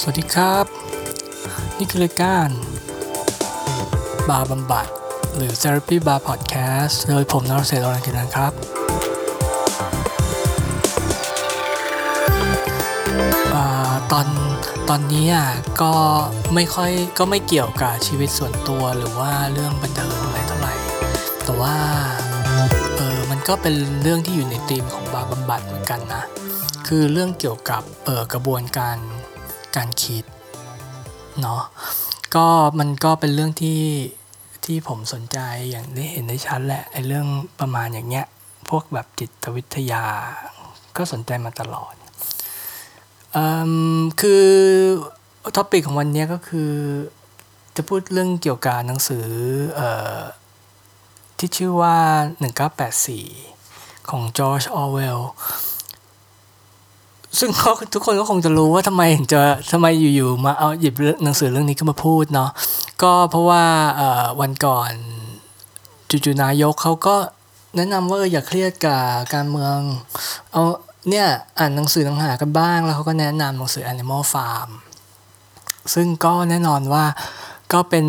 สวัสดีครับ นี่คือรายการบาร์บำบัด หรือ Therapy Bar Podcast โดยผมนรเศรษฐ์อรังกินันครับอตอนตอนนี้อะก็ไม่ค่อยก็ไม่เกี่ยวกับชีวิตส่วนตัวหรือว่าเรื่องบันเทิงอะไรเท่าไหร่ แต่ว่าเออมันก็เป็นเรื่องที่อยู่ในธีมของบาร์บำบัดเหมือนกันนะ คือเรื่องเกี่ยวกับเออกระบวนการ การคิดเนาะก็มันก็เป็นเรื่องที่ที่ผมสนใจอย่างได้เห็นได้ชัดแหละไอ้เรื่องประมาณอย่างเงี้ยพวกแบบจิตวิทยา ก็สนใจมาตลอดอคือท็อปิกของวันนี้ก็คือ จะพูดเรื่องเกี่ยวกับหนังสืออที่ชื่อว่า 1984 ของจอร์จออเวล ซึ่งทุกคนก็คงจะรู้ว่าทำไมถึงจะทำไมอยู่ๆมาเอาหยิบหนังสือเรื่องนี้ขึ้นมาพูดเนาะก็เพราะว่าวันก่อนจู่ๆนายกเขาก็แนะนำว่าอย่าเครียดกับการเมือง เอาเนี่ยอ่านหนังสือต่างหากันบ้าง แล้วเขาก็แนะนำหนังสือ Animal Farm ซึ่งก็แน่นอนว่าก็เป็น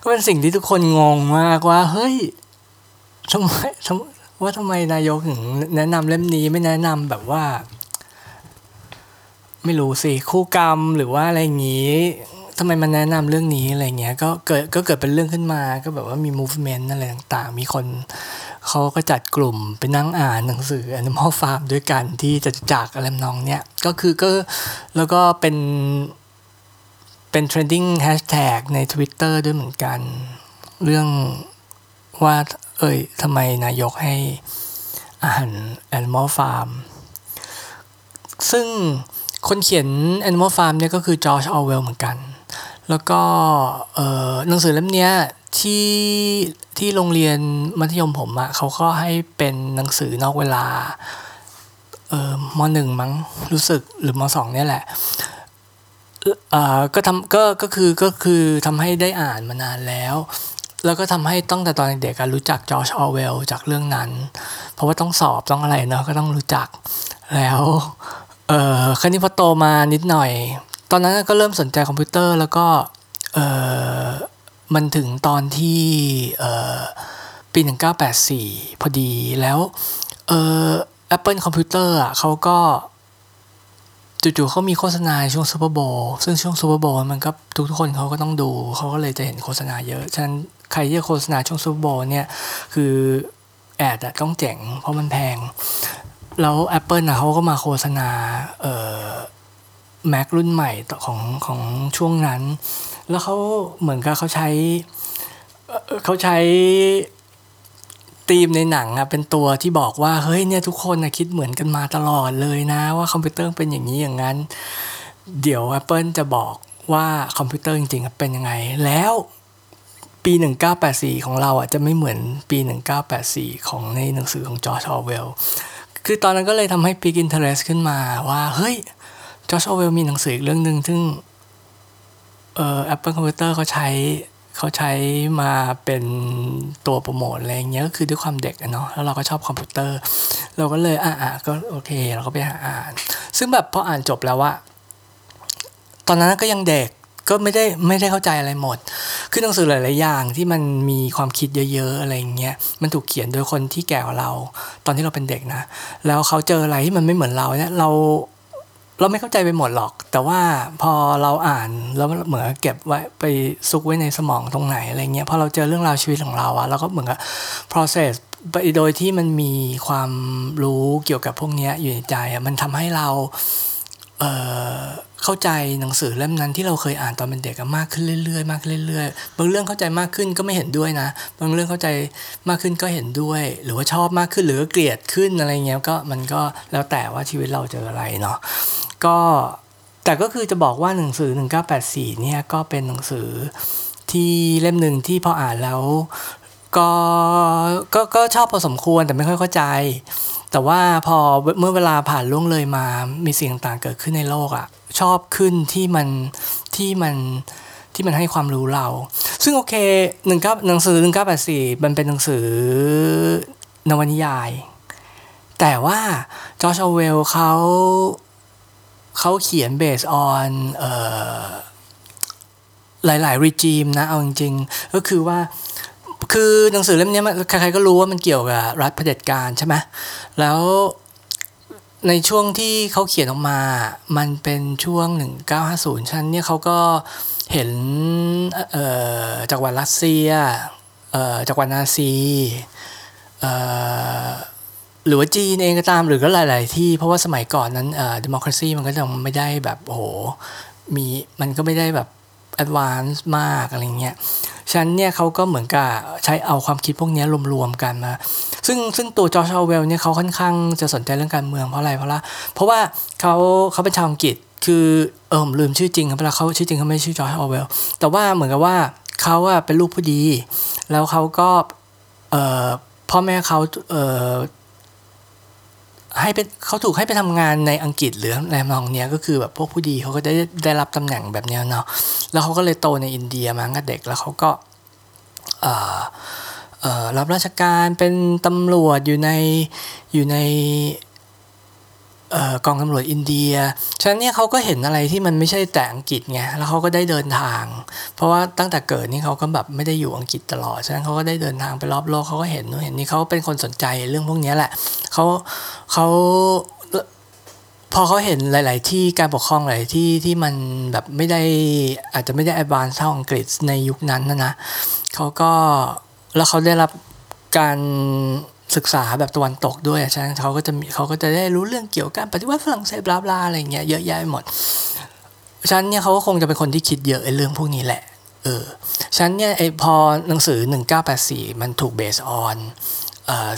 ก็เป็นสิ่งที่ทุกคนงงมากว่า เฮ้ยทำไมทำ ว่าทำไมนายกถึงแนะนำเล่มนี้ไม่แนะนำแบบว่า ไม่รู้สิคู่กรรมหรือว่าอะไรอย่างนี้ทำไมมันแนะนำเรื่องนี้อะไรเงี้ยก็เกิดก็เกิดเป็นเรื่องขึ้นมาก็แบบว่ามี movement อะไรต่างๆ มีคนเขาก็จัดกลุ่มไปนั่งอ่านหนังสือ Animal Farm ด้วยกันที่จะจากอะไรน้องเนี่ยก็คือก็แล้วก็เป็นเป็น trending hashtag ใน Twitter ด้วยเหมือนกัน เรื่อง ว่าเอ้ยทำไมนายกให้อาหาร Animal Farm ซึ่งคนเขียน Animal Farm เนี่ยก็คือจอร์จออเวลเหมือนกัน แล้วก็หนังสือเล่มนี้ที่ที่โรงเรียนมัธยมผมอะ่ะเขาก็ให้เป็นหนังสือนอกเวลาเออม.หนึ่งมั้งรู้สึกหรือม.สองเนี่ยแหละอ่าก็ทำก็ก็คือก็คือทำให้ได้อ่านมานานแล้ว แล้วก็ทำให้ต้องแต่ตอนเด็กๆรู้จัก George Orwell จากเรื่องนั้น เพราะว่าต้องสอบต้องอะไรเนาะก็ต้องรู้จักแล้วเออคราวนี้พอโตมานิดหน่อย ตอนนั้นก็เริ่มสนใจคอมพิวเตอร์แล้วก็เออมันถึงตอนที่เออปี 1984 พอดีแล้วเออ Apple คอมพิวเตอร์อะเขาก็จู่ๆเขามีโฆษณาช่วง Super Bowl ซึ่งช่วง Super Bowl มันก็ทุกๆคนเขาก็ต้องดู เขาก็เลยจะเห็นโฆษณาเยอะ ฉะนั้น ใครที่โฆษณาช่วง Super Bowl เนี่ยคือ ad ต้องเจ๋งเพราะมันแพง แล้ว Apple นะเขาก็มาโฆษณาเอ่อ Mac รุ่นใหม่ของของช่วงนั้น แล้วเขาเหมือนกับเขาใช้เขาใช้ธีมในหนังอะเป็นตัวที่บอกว่า เฮ้ยเนี่ยทุกคนนะคิดเหมือนกันมาตลอดเลยนะว่าคอมพิวเตอร์เป็นอย่างนี้อย่างนั้น เดี๋ยว Apple จะบอกว่าคอมพิวเตอร์จริงๆเป็นยังไง แล้ว ปี 1984 ของเราอะจะไม่เหมือนปี 1984 ของในหนังสือของ George Orwell คือตอนนั้นก็เลยทำให้ปลุก interest ขึ้นมาว่าเฮ้ยGeorge Orwell มีหนังสืออีกเรื่องหนึ่งซึ่งเอ่อ Apple คอมพิวเตอร์เขาใช้เขาใช้มาเป็นตัวโปรโมทอะไรเงี้ยก็คือด้วยความเด็กเนาะแล้วเราก็ชอบคอมพิวเตอร์ เราก็เลยอ่าก็โอเคเราก็ไปหาอ่าน ซึ่งแบบพออ่านจบแล้วว่า ตอนนั้นก็ยังเด็ก ก็ไม่ได้ไม่ได้เข้าใจอะไรหมด คือหนังสือหลาย ๆ อย่างที่มันมีความคิดเยอะ ๆ อะไรเงี้ย มันถูกเขียนโดยคนที่แก่กว่าเรา ตอนที่เราเป็นเด็กนะ แล้วเขาเจออะไรที่มันไม่เหมือนเราเนี่ยเราเราไม่เข้าใจไปหมดหรอก แต่ว่าพอเราอ่านแล้วเหมือนเก็บไว้ไปซุกไว้ในสมองตรงไหนอะไรเงี้ย พอเราเจอเรื่องราวชีวิตของเราอะเราก็เหมือนกับ process ไปโดยที่มันมีความรู้เกี่ยวกับพวกนี้อยู่ในใจอะมันทำให้เรา เเข้าใจหนังสือเล่มนั้นที่เราเคยอ่านตอนเป็นเด็กมากขึ้นเรื่อยๆ มากขึ้นเรื่อยๆ บางเรื่องเข้าใจมากขึ้นก็ไม่เห็นด้วยนะ บางเรื่องเข้าใจมากขึ้นก็เห็นด้วย หรือว่าชอบมากขึ้นหรือเกลียดขึ้นอะไรเงี้ยก็มันก็แล้วแต่ว่าชีวิตเราเจออะไรเนาะก็แต่ก็คือจะบอกว่าหนังสือ 1984 เนี่ยก็เป็นหนังสือที่เล่มหนึ่งที่พออ่านแล้วก็ก็ก็ชอบพอสมควรแต่ไม่ค่อยเข้าใจ แต่ว่าพอเมื่อเวลาผ่านล่วงเลยมามีสิ่งต่างเกิดขึ้นในโลกอะ่ะ ชอบขึ้นที่มันที่มันที่มันให้ความรู้เรา ซึ่งโอเคหนึ่งเก้าหนังสือหนึ่งเก้าแปดสี่มันเป็นหนังสือนวนิยาย แต่ว่าจอร์จอเวลเขาเขาเขียนเบสออนหลายๆรีจิมนะ เอาจริงๆ ก็คือว่า คือหนังสือเล่มนี้ใครๆก็รู้ว่ามันเกี่ยวกับรัฐเผด็จการใช่ไหมแล้วในช่วงที่เขาเขียนออกมา มันเป็นช่วง 1950 ฉะนั้นเนี่ยเขาก็เห็นจักรวรรดิรัสเซียจักรวรรดินาซีหรือว่าจีนเองก็ตามหรือก็หลาย ๆ ที่เพราะว่าสมัยก่อนนั้นเอ่อ democracy มันก็ยังไม่ได้แบบโอ้โหมีมันก็ไม่ได้แบบ advance มากอะไรเงี้ยฉะนั้นเนี่ยเขาก็เหมือนกับใช้เอาความคิดพวกนี้รวมๆกันมาซึ่งซึ่งตัวจอร์จอเวลเนี่ยเขาค่อนข้างจะสนใจเรื่องการเมืองเพราะอะไรเพราะละเพราะว่าเขาเขาเป็นชาวอังกฤษคือเออผมลืมชื่อจริงครับเวลาเขาชื่อจริงเขาไม่ชื่อจอร์จอเวลแต่ว่าเหมือนกับว่าเขาอะเป็นลูกผู้ดี แล้วเขาก็เออพ่อแม่เขาเออ ให้เป็นเขาถูกให้ไปทำงานในอังกฤษหรืออะไรมองเนี้ยก็คือแบบพวกผู้ดีเขาก็ได้ได้รับตำแหน่งแบบเนี้ยเนาะแล้วเขาก็เลยโตในอินเดียมาตั้งแต่เด็กแล้วเขาก็รับราชการเป็นตำรวจอยู่ในอยู่ใน กองตำรวจอินเดีย ฉะนั้นเนี่ยเขาก็เห็นอะไรที่มันไม่ใช่แต่อังกฤษไง แล้วเขาก็ได้เดินทาง เพราะว่าตั้งแต่เกิดนี่เขาก็แบบไม่ได้อยู่อังกฤษตลอด ฉะนั้นเขาก็ได้เดินทางไปรอบโลกเขาก็เห็นนู่นเห็นนี่เขาเป็นคนสนใจเรื่องพวกนี้แหละเขาเขาพอเขาเห็นหลาย ๆ ที่การปกครองหลายที่ที่มันแบบไม่ได้อาจจะไม่ได้แอดวานซ์เท่าอังกฤษในยุคนั้นนะนะเขาก็แล้วเขาได้รับการ ศึกษาแบบตะวันตกด้วยฉะนั้นเขาก็จะมีเขาก็จะได้รู้เรื่องเกี่ยวกับปฏิวัติฝรั่งเศสบลาบลาอะไรเงี้ยเยอะแยะหมดฉะนั้นเนี่ยเขาก็คงจะเป็นคนที่คิดเยอะไอ้เรื่องพวกนี้แหละเออฉะนั้นเนี่ยไอ้พอหนังสือ 1984 มันถูกเบสออน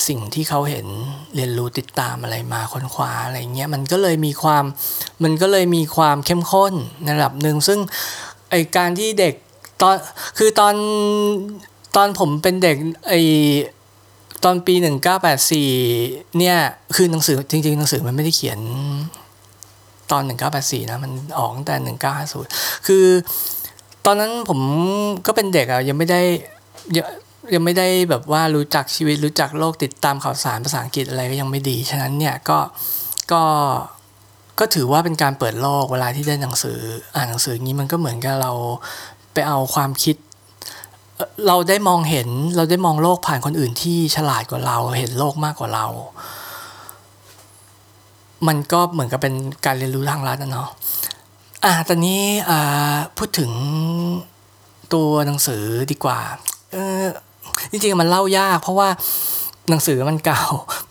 สิ่งที่เขาเห็นเรียนรู้ติดตามอะไรมาค้นคว้าอะไรเงี้ยมันก็เลยมีความมันก็เลยมีความเข้มข้นในระดับหนึ่งซึ่งไอการที่เด็กตอนคือตอนตอนผมเป็นเด็กไอ ตอนปี 1984 เนี่ย คือหนังสือจริง ๆ หนังสือมันไม่ได้เขียนตอน 1984 นะ มันออกตั้งแต่ 1950 คือตอนนั้นผมก็เป็นเด็กอะยังไม่ได้ยังไม่ได้แบบว่ารู้จักชีวิตรู้จักโลกติดตามข่าวสารภาษาอังกฤษอะไรก็ยังไม่ดี ฉะนั้นเนี่ยก็ก็ก็ถือว่าเป็นการเปิดโลกเวลาที่ได้หนังสืออ่านหนังสืออย่างนี้มันก็เหมือนกับเราไปเอาความคิด เราได้มองเห็นเราได้มองโลกผ่านคนอื่นที่ฉลาดกว่าเรา เห็นโลกมากกว่าเรา มันก็เหมือนกับเป็นการเรียนรู้ทางลัดนะเนาะอะตอนนี้อ่าพูดถึงตัวหนังสือดีกว่าเออจริงๆมันเล่ายาก เพราะว่าหนังสือมันเก่า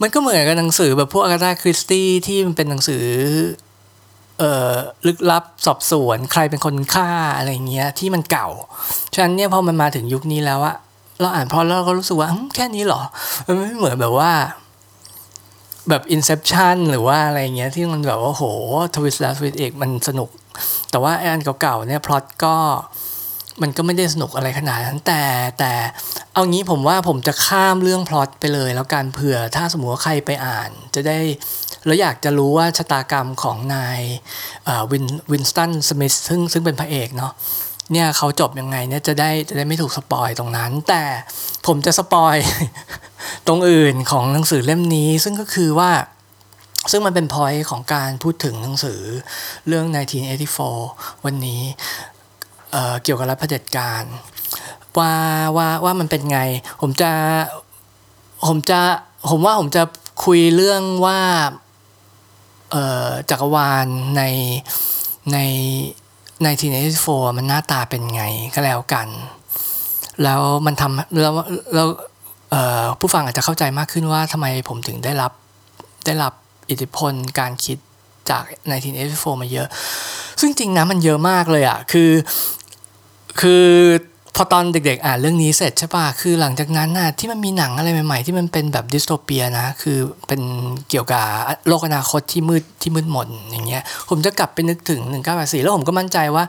มันก็เหมือนกับหนังสือแบบพวก Agatha Christie ที่มันเป็นหนังสือ ลึกลับสอบสวนใครเป็นคนฆ่าอะไรเงี้ยที่มันเก่า ฉะนั้นเนี่ยพอมันมาถึงยุคนี้แล้วอะเราอ่านพอแล้วเราก็รู้สึกว่าแค่นี้หรอ มันไม่เหมือนแบบว่า แบบ Inception หรือว่าอะไรเงี้ยที่มันแบบว่าโห twist แล้ว twist อีกมันสนุก แต่ว่าอันเก่าๆเนี่ยพล็อตก็ มันก็ไม่ได้สนุกอะไรขนาดนั้นแต่แต่เอางี้ผมว่าผมจะข้ามเรื่องพล็อตไปเลย แล้วการเผื่อถ้าสมมติว่าใครไปอ่าน จะได้แล้วอยากจะรู้ว่าชะตากรรมของนาย Win Winston Smith ซึ่งซึ่งเป็นพระเอกเนาะเนี่ยเขาจบยังไงเนี่ยจะได้จะได้ไม่ถูก spoil ตรงนั้น แต่ผมจะ spoil ตรงอื่นของหนังสือเล่มนี้ ซึ่งก็คือว่าซึ่งมันเป็น point ของการพูดถึงหนังสือเรื่อง 1984 วันนี้ เเกี่ยวกับรัฐเผด็จการว่าว่าว่ามันเป็นไง ผมจะผมจะผมว่าผมจะคุยเรื่องว่าจักรวาลในในในทีเนสโฟมันหน้าตาเป็นไงก็แล้วกัน แล้วมันทำแล้วแล้วผู้ฟังอาจจะเข้าใจมากขึ้นว่าทำไมผมถึงได้รับได้รับอิทธิพลการคิดจาก1984มาเยอะ ซึ่งจริงนะมันเยอะมากเลยอะ่ะ คือ คือพอตอนเด็กๆอ่านเรื่องนี้เสร็จใช่ป่ะ คือหลังจากนั้นน่ะที่มันมีหนังอะไรใหม่ๆ ที่มันเป็นแบบดิสโทเปียนะ คือเป็นเกี่ยวกับโลกอนาคตที่มืดที่มืดมนอย่างเงี้ย ผมจะกลับไปนึกถึง 1984 แล้วผมก็มั่นใจว่า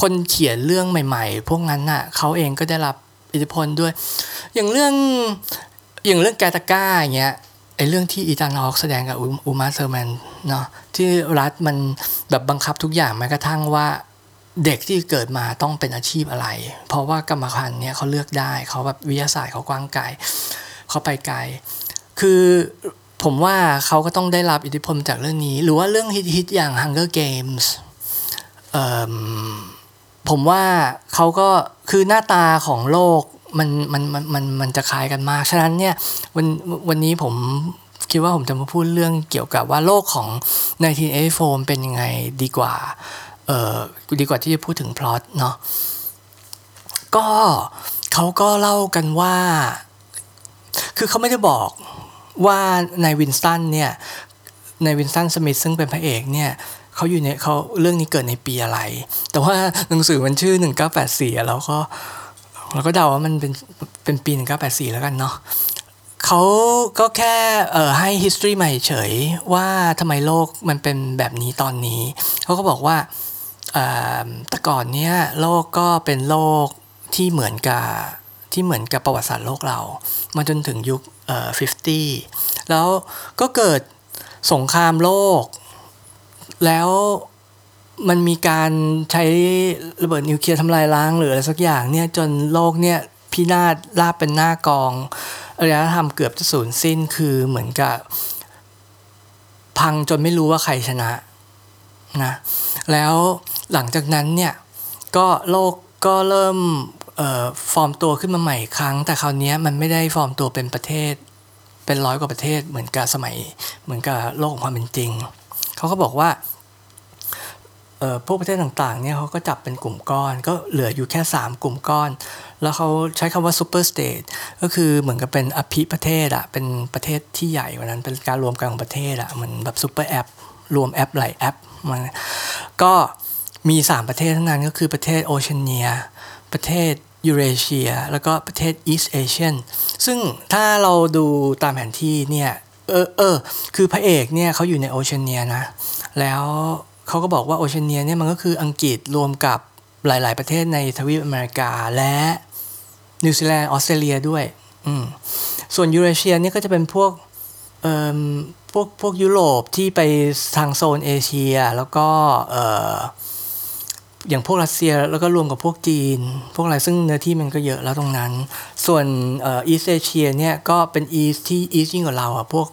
คนเขียนเรื่องใหม่ๆ พวกนั้นน่ะเขาเองก็ได้รับอิทธิพลด้วย อย่างเรื่องอย่างเรื่องแกตาก้าอย่างเงี้ยไอเรื่องที่อีธานฮอกแสดงกับอูมาเซอร์แมนเนาะที่รัฐมันแบบบังคับทุกอย่างแม้กระทั่งว่า เด็กที่เกิดมาต้องเป็นอาชีพอะไร เพราะว่ากรรมพันธุ์เนี่ยเขาเลือกได้เขาแบบวิทยาศาสตร์เขากว้างไกลเขาไปไกล คือผมว่าเขาก็ต้องได้รับอิทธิพลจากเรื่องนี้ หรือว่าเรื่องฮิตๆอย่าง Hunger Games ผมว่าเขาก็คือหน้าตาของโลกมันมันมันมันมันจะคล้ายกันมาก ฉะนั้นเนี่ยวันวันนี้ผมคิดว่าผมจะมาพูดเรื่องเกี่ยวกับว่าโลกของ1984เป็นยังไงดีกว่า เออดีกว่าที่จะพูดถึงพล็อตเนาะก็เขาก็เล่ากันว่า คือเขาไม่ได้บอกว่านายวินสตันเนี่ยนายวินสตันสมิธซึ่งเป็นพระเอกเนี่ยเขาอยู่ในเขาเรื่องนี้เกิดในปีอะไร แต่ว่าหนังสือมันชื่อ 1984 แล้วก็เราก็เดาว่ามันเป็นเป็นปี 1984 แล้วกันเนาะเขาก็แค่เอ่อให้ history ใหม่เฉยว่าทำไมโลกมันเป็นแบบนี้ตอนนี้ เขาก็บอกว่า แต่ก่อนเนี้ยโลกก็เป็นโลกที่เหมือนกับที่เหมือนกับประวัติศาสตร์โลกเรา มาจนถึงยุคเอ่อ50 แล้วก็เกิดสงครามโลก แล้วมันมีการใช้ระเบิดนิวเคลียร์ทำลายล้างหรืออะไรสักอย่างเนี่ยจนโลกเนี่ยพินาศราบเป็นหน้ากองอารยธรรมเกือบจะสูญสิ้นคือเหมือนกับ พังจนไม่รู้ว่าใครชนะนะแล้ว หลังจากนั้นเนี่ยก็โลกก็เริ่มฟอร์มตัวขึ้นมาใหม่ครั้ง แต่คราวนี้มันไม่ได้ฟอร์มตัวเป็นประเทศ เป็นร้อยกว่าประเทศเหมือนกับสมัยเหมือนกับโลกของความเป็นจริง เขาก็บอกว่าพวกประเทศต่างๆเนี่ยเขาก็จับเป็นกลุ่มก้อน ก็เหลืออยู่แค่ 3 กลุ่มก้อน แล้วเขาใช้คำว่า superstate ก็คือเหมือนกับเป็นอภิประเทศอะเป็นประเทศที่ใหญ่กว่านั้นเป็นการรวมกันของประเทศอะเหมือนแบบ super app รวมแอปหลายแอปมันก็ มี 3 ประเทศทั้งนั้นก็คือประเทศโอเชียเนีย ประเทศยูเรเชีย แล้วก็ประเทศ Eastasia เนี่ยซึ่งถ้าเราดูตามแผนที่เนี่ยเออเออคือพระเอกเนี่ยเขาอยู่ในโอเชียเนียนะ แล้วเขาก็บอกว่าโอเชียเนียเนี่ยมันก็คืออังกฤษรวมกับหลาย ๆ ประเทศในทวีปอเมริกาและนิวซีแลนด์ออสเตรเลียด้วยอืมส่วนยูเรเชียเนี่ยก็จะเป็นพวกเอ่อพวกพวกยุโรปที่ไปทางโซนเอเชีย แล้วก็เอ่อ อย่างพวกรัสเซียแล้วก็รวมกับพวกจีน พวกอะไรซึ่งเนื้อที่มันก็เยอะแล้วตรงนั้น ส่วนอีสเอเชียเนี่ยก็เป็นอีสที่อีสยิ่งกว่าเราอะพวก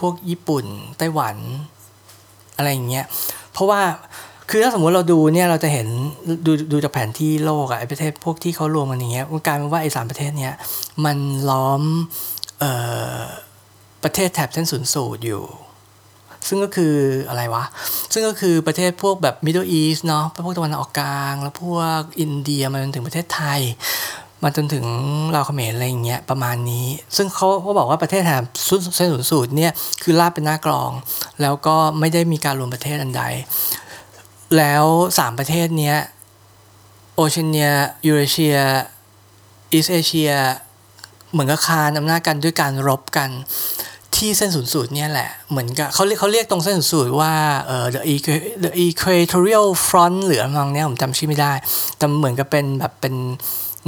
พวกญี่ปุ่นไต้หวัน อะไรอย่างเงี้ยเพราะว่าคือถ้าสมมติเราดูเนี่ยเราจะเห็นดูดูจากแผนที่โลกอะไอประเทศพวกที่เขารวมกันอย่างเงี้ยมันกลายเป็นว่าไอสามประเทศเนี้ยมันล้อมออประเทศแถบเส้นศูนย์สูตรอยู่ ซึ่งก็คืออะไรวะ ซึ่งก็คือประเทศพวกแบบ Middle East เนาะพวกตะวันออกกลาง แล้วพวกอินเดียมาจนถึงประเทศไทยมาจนถึงลาวเขมรอะไรอย่างเงี้ยประมาณนี้ ซึ่งเขาเขาบอกว่าประเทศแถบเส้นศูนย์สูตรเนี่ยคือลาบเป็นหน้ากรอง แล้วก็ไม่ได้มีการรวมประเทศอันใด แล้วสามประเทศเนี้ยโอเชียเนียยูเรเชียอีสเอเชียเหมือนกับคานอำนาจกันด้วยการรบกัน ที่เส้นศูนย์สูตรเนี่ยแหละ เหมือนกับเขาเรียกเขาเรียกตรงเส้นศูนย์สูตรว่าเอ่อ the the equatorial front หรืออะไรเนี้ยผมจำชื่อไม่ได้ แต่เหมือนกับเป็นแบบเป็น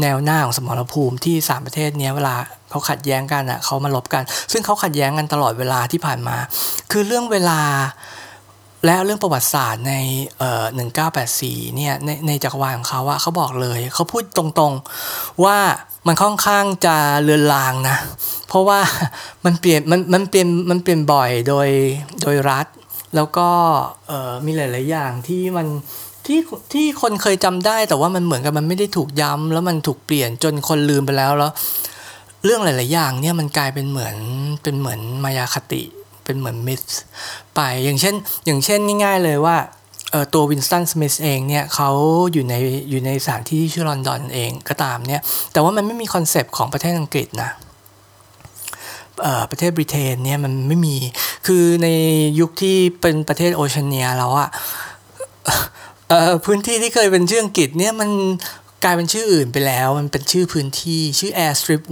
แนวหน้าของสมรภูมิที่สามประเทศเนี้ยเวลาเขาขัดแย้งกันอะเขามาลบกัน ซึ่งเขาขัดแย้งกันตลอดเวลาที่ผ่านมา คือเรื่องเวลาแล้วเรื่องประวัติศาสตร์ในเอ่อ1984เนี่ยในในจักรวาลของเขาอะเขาบอกเลย เขาพูดตรงๆว่า มันค่อนข้างจะเลือนลางนะ เพราะว่ามันเปลี่ยนมันมันเปลี่ยนมันเปลี่ยนบ่อยโดยโดยรัฐ แล้วก็มีหลาย ๆ อย่างที่มันที่ที่คนเคยจำได้แต่ว่ามันเหมือนกับมันไม่ได้ถูกย้ำแล้วมันถูกเปลี่ยนจนคนลืมไปแล้วแล้ว เรื่องหลาย ๆ อย่างเนี่ยมันกลายเป็นเหมือนเป็นเหมือนมายาคติเป็นเหมือน myth ไปอย่างเช่น อย่างเช่นง่าย ๆ เลยว่า ตัววินสตันสมิธเองเนี่ยเขาอยู่ในอยู่ในสถานที่ที่ชื่อลอนดอนเองก็ตามเนี่ย แต่ว่ามันไม่มี concept ของประเทศอังกฤษนะประเทศบริเตนเนี่ยมันไม่มี คือในยุคที่เป็นประเทศโอเชียเนียแล้วอะพื้นที่ที่เคยเป็นชื่ออังกฤษเนี่ยมันกลายเป็นชื่ออื่นไปแล้ว มันเป็นชื่อพื้นที่ชื่อ Airstrip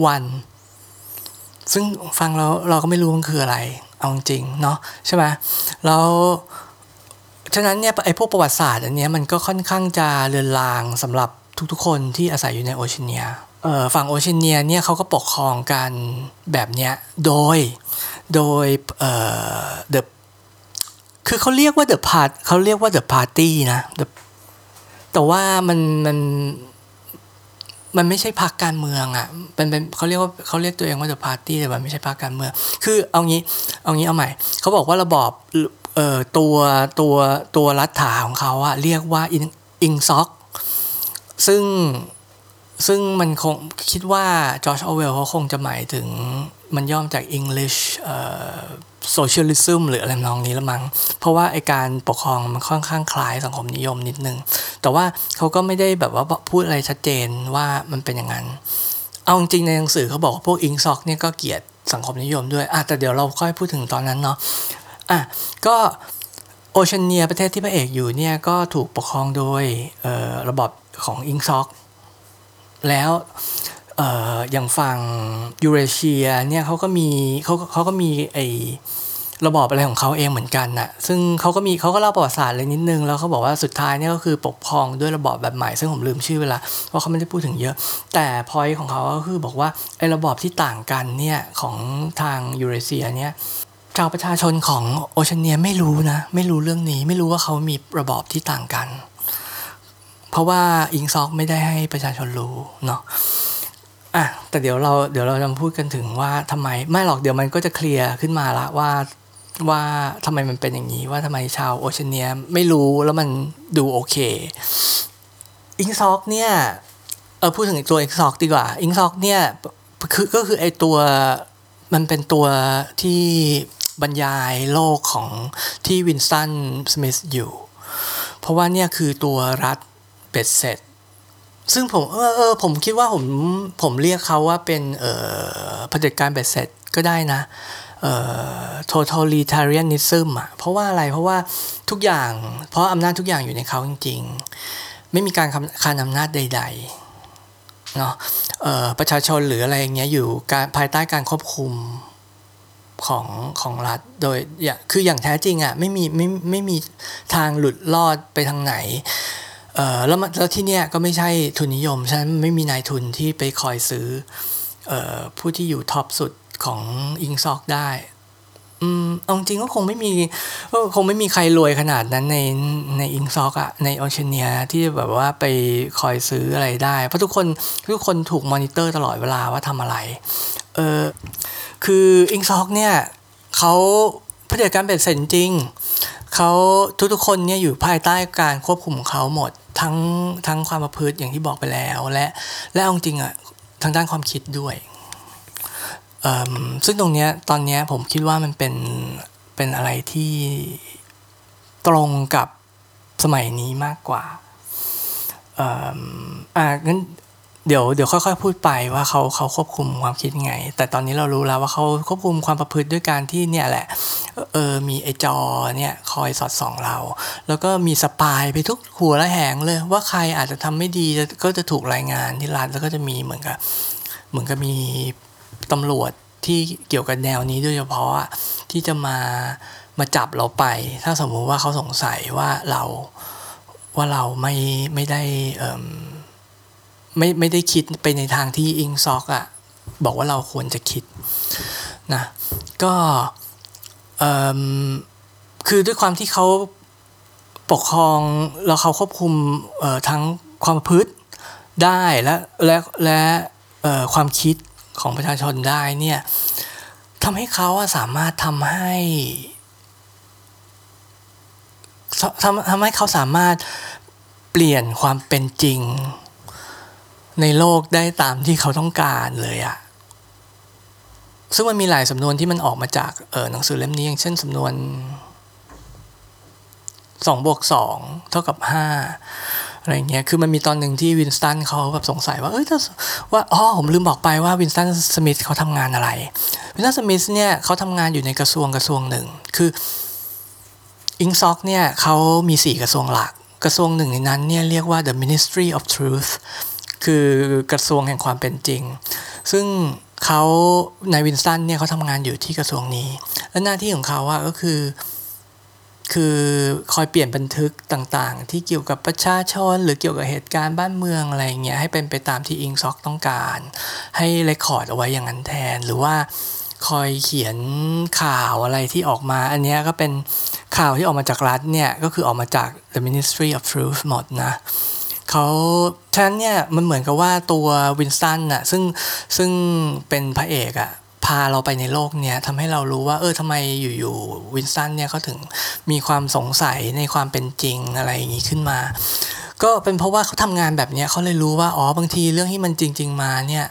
1ซึ่งฟังเราเราก็ไม่รู้มันคืออะไร เอาจริงเนาะใช่ไหมแล้ว ฉะนั้นเนี่ยไอ้พวกประวัติศาสตร์อันนี้มันก็ค่อนข้างจะเลือนลางสำหรับทุกๆ คนที่อาศัยอยู่ในโอเชียเนียฝั่งโอเชียเนียเนี่ยเขาก็ปกครองกันแบบเนี้ยโดยโดยเอ่อ the คือเขาเรียกว่า the part เขาเรียกว่า the party นะ the แต่ว่ามันมันมันไม่ใช่พรรคการเมืองอะ่ะเป็นเป็นเขาเรียกว่าเขาเรียกตัวเองว่า the party แต่มันไม่ใช่พรรคการเมือง คือเอางี้เอางี้เอาใหม่เขาบอกว่าระบอบ เอ่อตัวตัวตัวรัฐาของเขาอะเรียกว่าอิงซ็อก ซึ่งซึ่งมันคงคิดว่าจอร์จออเวลเขาคงจะหมายถึงมันย่อมจาก English เอ่อ socialism หรืออะไรนองนี้ละมั้ง เพราะว่าไอการปกครองมันค่อนข้างคล้ายสังคมนิยมนิดนึง แต่ว่าเขาก็ไม่ได้แบบว่าพูดอะไรชัดเจนว่ามันเป็นอย่างนั้น เอาจริงในหนังสือเขาบอกว่าพวกอิงซ็อกเนี่ยก็เกลียดสังคมนิยมด้วยอะแต่เดี๋ยวเราค่อยพูดถึงตอนนั้นเนาะ อะก็โอเชียเนียประเทศที่พระเอกอยู่เนี่ยก็ถูกปกครองโดยระบบของอิงซ็อกแล้วอย่างฝั่งยูเรเชียเนี่ยเขาก็มีเขาเขาก็มีไอระบอบอะไรของเขาเองเหมือนกันน่ะ ซึ่งเขาก็มีเขาก็เล่าประวัติศาสตร์อะไรนิดนึง แล้วเขาบอกว่าสุดท้ายเนี่ยก็คือปกครองด้วยระบอบแบบใหม่ ซึ่งผมลืมชื่อเวลาเพราะเขาไม่ได้พูดถึงเยอะ แต่พอยของเขาก็คือบอกว่าไอ้ระบอบที่ต่างกันเนี่ยของทางยูเรเชียเนี่ย ชาวประชาชนของโอเชียเนียไม่รู้นะ ไม่รู้เรื่องนี้ ไม่รู้ว่าเขามีระบอบที่ต่างกัน เพราะว่าอิงซอกไม่ได้ให้ประชาชนรู้เนาะอะแต่เดี๋ยวเราเดี๋ยวเราจะพูดกันถึงว่าทำไมไม่หรอกเดี๋ยวมันก็จะเคลียร์ขึ้นมาละว่าว่าทำไมมันเป็นอย่างนี้ว่าทำไมชาวโอเชียเนียไม่รู้แล้วมันดูโอเคอิงซอกเนี่ยเออพูดถึงตัวอิงซอกดีกว่าอิงซอกเนี่ยคือก็คือไอตัวมันเป็นตัวที่ บรรยายโลกของที่วินสตันสมิธอยู่ เพราะว่าเนี่ยคือตัวรัฐเบ็ดเสร็จ ซึ่งผมเออเออผมคิดว่าผมผมเรียกเขาว่าเป็นเอ่อผด็จการเบ็ดเสร็จก็ได้นะเอ่อ totalitarianism อะเพราะว่าอะไรเพราะว่าทุกอย่าง เพราะอำนาจทุกอย่างอยู่ในเขาจริง ๆ ไม่มีการคานอำนาจใด ๆเนาะเอ่อประชาชนหรืออะไรอย่างเงี้ยอยู่การภายใต้การควบคุม ของของรัฐโดยอย่าง คืออย่างแท้จริงอะไม่มีไม่ไม่มีทางหลุดรอดไปทางไหนเออแล้วแล้วที่เนี้ยก็ไม่ใช่ทุนนิยมฉะนั้นไม่มีนายทุนที่ไปคอยซื้อเอ่อผู้ที่อยู่ top สุดของอิงซอกได้อืมเอาจริงก็คงไม่มีก็คงไม่มีใครรวยขนาดนั้นในในอิงซอกอะในโอเชียเนียที่แบบว่าไปคอยซื้ออะไรได้ เพราะทุกคนทุกคนถูกมอนิเตอร์ตลอดเวลาว่าทำอะไร เออ คืออิงซอกเนี่ยเขาผู้จัดการเป็นเสร็จจริงเขาทุกๆคนเนี่ยอยู่ภายใต้การควบคุมของเขาหมดทั้งทั้งความประพฤติอย่างที่บอกไปแล้วและและองจริงอะทางด้านความคิดด้วยซึ่งตรงเนี้ยตอนเนี้ยผมคิดว่ามันเป็นเป็นอะไรที่ตรงกับสมัยนี้มากกว่าอ่างั้น เดี๋ยวเดี๋ยวค่อยๆพูดไปว่าเขาเขาควบคุมความคิดไง แต่ตอนนี้เรารู้แล้วว่าเขาควบคุมความประพฤติด้วยการที่เนี่ยแหละเออมีไอจอเนี่ยคอยสอดส่องเรา แล้วก็มีสปายไปทุกหัวละแหงเลย ว่าใครอาจจะทำไม่ดีก็จะถูกรายงานที่รัฐแล้วก็จะมีเหมือนกับเหมือนกับมีตำรวจที่เกี่ยวกับแนวนี้โดยเฉพาะที่จะมามาจับเราไป ถ้าสมมุติว่าเขาสงสัยว่าเราว่าเราไม่ไม่ได้ ไม่ไม่ได้คิดไปในทางที่อิงซอกอะบอกว่าเราควรจะคิดนะก็คือด้วยความที่เขาปกครองแล้วเขาควบคุมทั้งความพฤติได้และและและความคิดของประชาชนได้เนี่ยทำให้เขาสามารถทำให้ทำทำให้เขาสามารถเปลี่ยนความเป็นจริง ในโลกได้ตามที่เขาต้องการเลยอะซึ่งมันมีหลายสำนวนที่มันออกมาจากเออหนังสือเล่มนี้อย่างเช่นสำนวนสองบวกสองเท่ากับห้าอะไรเงี้ย คือมันมีตอนหนึ่งที่วินสตันเขาแบบสงสัยว่า เอ้ยว่าอ๋อผมลืมบอกไปว่าวินสตันสมิธเขาทำงานอะไร วินสตันสมิธเนี่ยเขาทำงานอยู่ในกระทรวงกระทรวงหนึ่ง คืออิงซ็อกเนี่ยเขามีสี่กระทรวงหลัก กระทรวงหนึ่งในนั้นเนี่ยเรียกว่า the Ministry of Truth คือกระทรวงแห่งความเป็นจริง ซึ่งเขาในวินสตันเนี่ยเขาทำงานอยู่ที่กระทรวงนี้ และหน้าที่ของเขาอะก็คือ คือคอยเปลี่ยนบันทึกต่างๆ ที่เกี่ยวกับประชาชน หรือเกี่ยวกับเหตุการณ์บ้านเมืองอะไรเงี้ยให้เป็นไปตามที่อิงซ็อกต้องการ ให้ record เอาไว้อย่างนั้นแทน หรือว่าคอยเขียนข่าวอะไรที่ออกมา อันนี้ก็เป็นข่าวที่ออกมาจากรัฐเนี่ย ก็คือออกมาจาก the Ministry of Truth หมดนะ เขาฉะนั้นเนี่ยมันเหมือนกับว่าตัววินสตันน่ะซึ่งซึ่งเป็นพระเอกอะพาเราไปในโลกเนี้ยทำให้เรารู้ว่าเออทำไมอยู่ๆวินสตันเนี่ยเขาถึงมีความสงสัยในความเป็นจริงอะไรอย่างนี้ขึ้นมา ก็เป็นเพราะว่าเขาทำงานแบบเนี้ยเขาเลยรู้ว่าอ๋อบางทีเรื่องที่มันจริง ๆ มาเนี่ย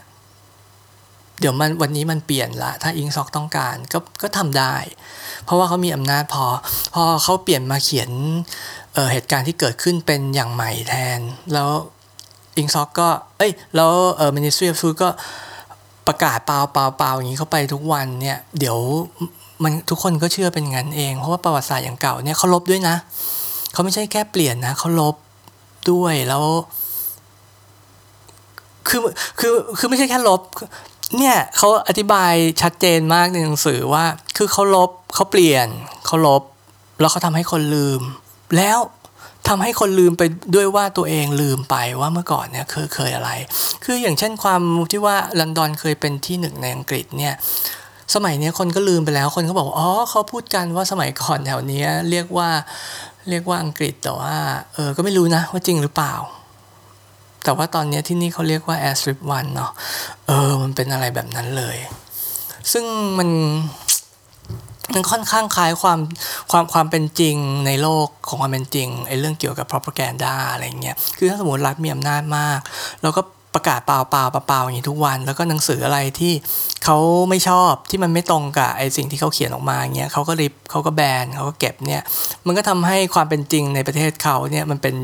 เดี๋ยวมันวันนี้มันเปลี่ยนละ ถ้าอิงซอกต้องการก็ก็ทำได้ เพราะว่าเขามีอำนาจพอ พอเขาเปลี่ยนมาเขียน เเหตุการณ์ที่เกิดขึ้นเป็นอย่างใหม่แทน แล้วอิงซอกก็ เอ้ย แล้วเออ Ministry of Food ก็ประกาศเปล่าเปล่าเปล่าอย่างนี้เข้าไปทุกวันเนี่ย เดี๋ยวมันทุกคนก็เชื่อเป็นงั้นเอง เพราะว่าประวัติศาสตร์อย่างเก่าเนี่ยเขาลบด้วยนะ เขาไม่ใช่แค่เปลี่ยนนะเขาลบด้วยแล้ว คือคือคือไม่ใช่แค่ลบ เนี่ยเขาอธิบายชัดเจนมากในหนังสือว่า คือเขาลบเขาเปลี่ยนเขาลบ แล้วเขาทำให้คนลืม แล้วทำให้คนลืมไปด้วยว่าตัวเองลืมไปว่าเมื่อก่อนเนี่ยเคยเคยอะไร คืออย่างเช่นความที่ว่าลอนดอนเคยเป็นที่หนึ่งในอังกฤษเนี่ยสมัยนี้คนก็ลืมไปแล้วคนก็บอกอ๋อเขาพูดกันว่าสมัยก่อนแถวนี้เรียกว่าเรียกว่าอังกฤษแต่ว่าเออก็ไม่รู้นะว่าจริงหรือเปล่า แต่ว่าตอนนี้ที่นี่เขาเรียกว่า Air Strip One เนาะเออมันเป็นอะไรแบบนั้นเลย ซึ่งมัน มันค่อนข้างคล้ายความความความเป็นจริงในโลกของความเป็นจริงไอ้เรื่องเกี่ยวกับ propaganda อะไรเงี้ยคือถ้าสมมติรัฐมีอำนาจมาก แล้วก็ประกาศเปล่าเปล่าเปล่าอย่างนี้ทุกวัน แล้วก็หนังสืออะไรที่เขาไม่ชอบที่มันไม่ตรงกับไอ้สิ่งที่เขาเขียนออกมาเงี้ยเขาก็ริบเขาก็แบนเขาก็เก็บเนี่ยมันก็ทำให้ความเป็นจริงในประเทศเขาเนี่ยมันเป็น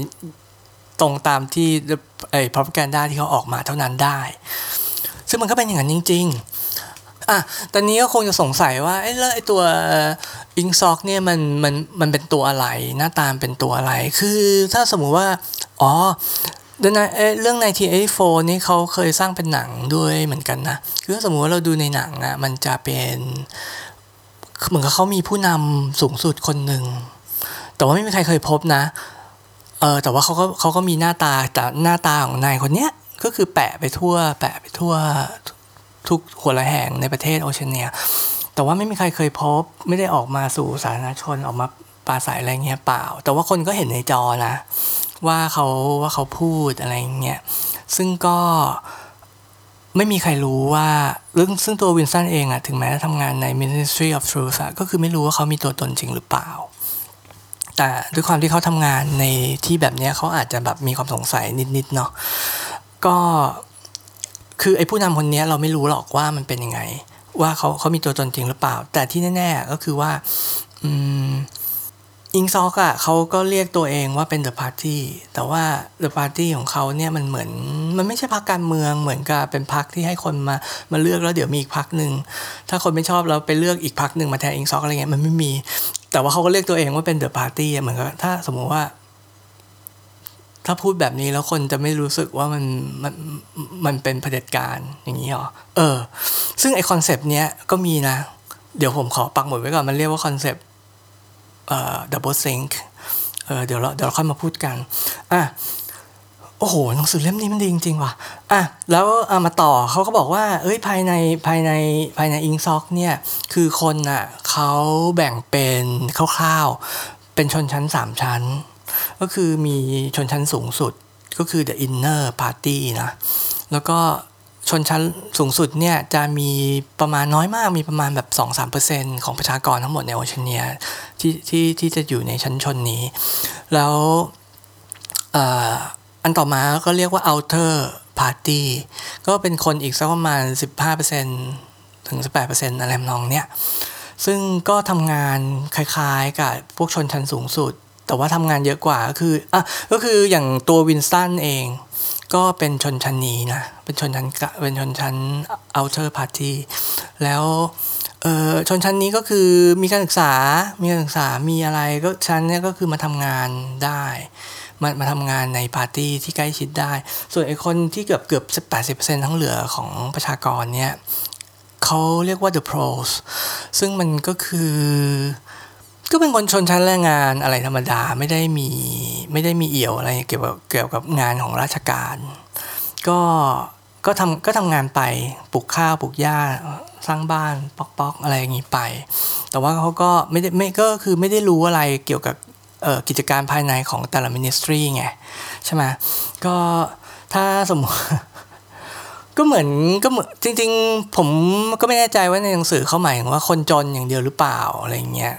ตรงตามที่ไอ้ propaganda ที่เขาออกมาเท่านั้นได้ ซึ่งมันก็เป็นอย่างนั้นจริง ๆ อะตอนนี้ก็คงจะสงสัยว่าไอ้แล้วไอ้ตัวอิงซ็อกเนี่ยมันมันมันเป็นตัวอะไร หน้าตามเป็นตัวอะไร คือถ้าสมมุติว่า อ๋อเรื่องในทีเอโฟนี่เขาเคยสร้างเป็นหนังด้วยเหมือนกันนะ คือสมมุติว่าเราดูในหนังอะมันจะเป็นเหมือนกับเขามีผู้นำสูงสุดคนหนึ่ง แต่ว่าไม่มีใครเคยพบนะ เออแต่ว่าเขาก็เขาก็มีหน้าตาแต่หน้าตาของนายคนเนี้ยก็คือแปะไปทั่ว แปะไปทั่ว ทุกหัวละแห่งในประเทศโอเชียเนีย แต่ว่าไม่มีใครเคยพบ ไม่ได้ออกมาสู่สาธารณชนออกมาปราศัยอะไรเงี้ยเปล่า แต่ว่าคนก็เห็นในจอนะ ว่าเขาว่าเขาพูดอะไรเงี้ยซึ่งก็ไม่มีใครรู้ว่าเรื่องซึ่งตัววินสันเองอะถึงแม้จะทำงานใน Ministry of Truth ก็คือไม่รู้ว่าเขามีตัวตนจริงหรือเปล่า แต่ด้วยความที่เขาทำงานในที่แบบนี้เขาอาจจะแบบมีความสงสัยนิดๆเนาะก็ คือไอ้ผู้นำคนนี้เราไม่รู้หรอกว่ามันเป็นยังไง ว่าเขาเขามีตัวตนจริงหรือเปล่า แต่ที่แน่ ๆ ก็คือว่าอืมอิงซอกอะเขาก็เรียกตัวเองว่าเป็นเดอะพาร์ตี้แต่ว่า the party ของเขาเนี่ยมันเหมือน มันไม่ใช่พรรคการเมืองเหมือนกับเป็นพรรคที่ให้คนมามาเลือกแล้วเดี๋ยวมีอีกพรรคหนึ่งถ้าคนไม่ชอบเราไปเลือกอีกพรรคหนึ่งมาแทนอิงซอกอะไรเงี้ยมันไม่มี แต่ว่าเขาก็เรียกตัวเองว่าเป็น the party เหมือนกับถ้าสมมุติว่า ถ้าพูดแบบนี้แล้วคนจะไม่รู้สึกว่ามันมันมันเป็นเผด็จการอย่างนี้หรอ เออ ซึ่งไอ concept เนี้ยก็มีนะ เดี๋ยวผมขอปักหมุดไว้ก่อน มันเรียกว่า conceptเอ่อ doublethink เออเดี๋ยวเราเดี๋ยวเราค่อยมาพูดกัน อะ โอ้โห หนังสือเล่มนี้มันดีจริงๆว่ะ อะ แล้วมาต่อเขาก็บอกว่า เอ้ย ภายใน ภายใน ภายในอิงซ็อกเนี่ย คือคนอะเขาแบ่งเป็นคร่าวๆ เป็นชนชั้นสามชั้น ก็คือมีชนชั้นสูงสุดก็คือ the inner party นะ แล้วก็ชนชั้นสูงสุดเนี่ยจะมีประมาณน้อยมากมีประมาณแบบ 2-3%ของประชากรทั้งหมดในโอเชียเนียที่ที่ที่จะอยู่ในชั้นชนนี้ แล้วอันต่อมาก็เรียกว่า outer party ก็เป็นคนอีกสักประมาณ 15%ถึง 18%อะไรนองเนี้ยซึ่งก็ทำงานคล้ายๆกับพวกชนชั้นสูงสุด แต่ว่าทำงานเยอะกว่าก็คืออะก็คืออย่างตัววินสตันเอง ก็เป็นชนชั้นนี้นะ เป็นชนชั้นเป็นชนชั้น outer party แล้วเออชนชั้นนี้ก็คือมีการศึกษา มีการศึกษา มีอะไรก็ชั้นนี้ก็คือมาทำงานได้มามาทำงานในปาร์ตี้ที่ใกล้ชิดได้ ส่วนไอ้คนที่เกือบเกือบแปดสิบเปอร์เซ็นต์ทั้งเหลือของประชากรเนี่ยเขาเรียกว่า the pros ซึ่งมันก็คือ ก็เป็นคนชนชั้นแรงงานอะไรธรรมดาไม่ได้มีไม่ได้มีเอี่ยวอะไรเกี่ยวกับเกี่ยวกับงานของราชการ ก็ก็ทำก็ทำงานไปปลูกข้าวปลูกหญ้าสร้างบ้านปอกๆอะไรอย่างนี้ไป แต่ว่าเขาก็ไม่ได้ไม่ก็คือไม่ได้รู้อะไรเกี่ยวกับกิจการภายในของแต่ละมินิสทรีไงใช่ไหมก็ถ้าสมมติก็เหมือนก็เหมือนจริง ๆ ผมก็ไม่แน่ใจว่าในหนังสือเขาหมายถึงว่าคนจนอย่างเดียวหรือเปล่าอะไรเงี้ย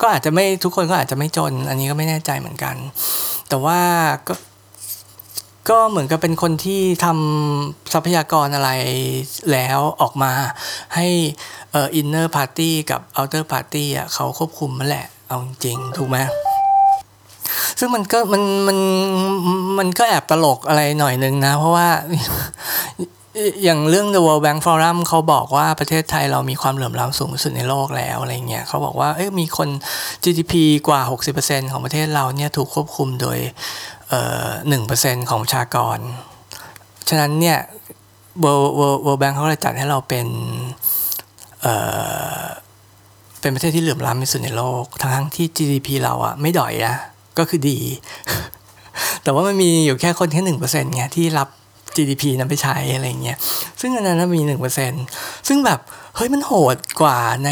ก็อาจจะไม่ทุกคนก็อาจจะไม่จน อันนี้ก็ไม่แน่ใจเหมือนกัน แต่ว่าก็ก็เหมือนกับเป็นคนที่ทำทรัพยากรอะไรแล้วออกมาให้เอ่อ inner party กับ outer party อะเขาควบคุมมันแหละ เอาจริงถูกไหมซึ่งมันก็มันมันมันก็แอบตลกอะไรหน่อยนึงนะ เพราะว่า อย่างเรื่อง The World Bank Forum เขาบอกว่าประเทศไทยเรามีความเหลื่อมล้ำสูงสุดในโลกแล้วอะไรเงี้ยเขาบอกว่าเอ้ยมีคน GDP กว่า 60%ของประเทศเราเนี่ยถูกควบคุมโดยหนึ่งเปอร์เซ็นต์ของประชากร ฉะนั้นเนี่ย World World World Bank เขาเลยจัดให้เราเป็นเเป็นประเทศที่เหลื่อมล้ำที่สุดในโลก ทั้งที่ GDP เราอะไม่ด่อยนะก็คือดี แต่ว่ามันมีอยู่แค่คนแค่หนึ่งเปอร์เซ็นต์ไงที่รับ GDP นั้นไปใช้อะไรเงี้ย ซึ่งอันนั้นมีหนึ่งเปอร์เซ็นซึ่งแบบ เฮ้ยมันโหดกว่าใน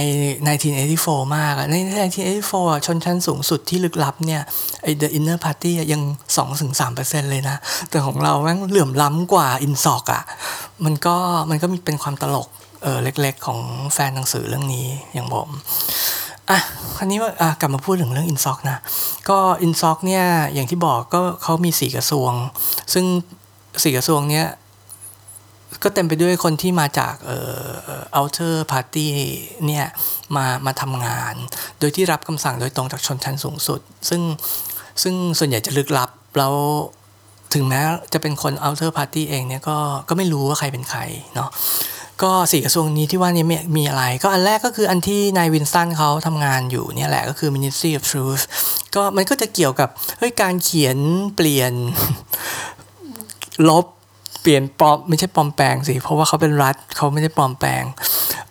1984 มากอะใน 1984 ชนชั้นสูงสุดที่ลึกลับเนี่ยไอ้ The Inner Party ยัง 2-3%เลยนะ แต่ของเราแม่งเหลื่อมล้ำกว่าอินซ็อกอะมันก็มันก็มีเป็นความตลกเออเล็กๆ ของแฟนหนังสือเรื่องนี้อย่างผมอะคราวนี้ว่าอะกลับมาพูดถึงเรื่องอินซ็อกนะ ก็อินซ็อกเนี่ย อย่างที่บอกก็เขามีสี่กระทรวง ซึ่ง สี่กระทรวงเนี้ยก็เต็มไปด้วยคนที่มาจากเอ่อ outer party เนี่ยมามาทำงาน โดยที่รับคำสั่งโดยตรงจากชนชั้นสูงสุด ซึ่งซึ่งส่วนใหญ่จะลึกลับ แล้วถึงแม้จะเป็นคน outer party เองเนี่ยก็ก็ไม่รู้ว่าใครเป็นใครเนาะก็สี่กระทรวงนี้ที่ว่านี้มีมีอะไร ก็อันแรกก็คืออันที่นายวินสันเขาทำงานอยู่เนี่ยแหละก็คือ Ministry of Truth ก็มันก็จะเกี่ยวกับเฮ้ยการเขียนเปลี่ยน ลบเปลี่ยนปลอมไม่ใช่ปลอมแปลงสิเพราะว่าเขาเป็นรัฐเขาไม่ได้ปลอมแปลง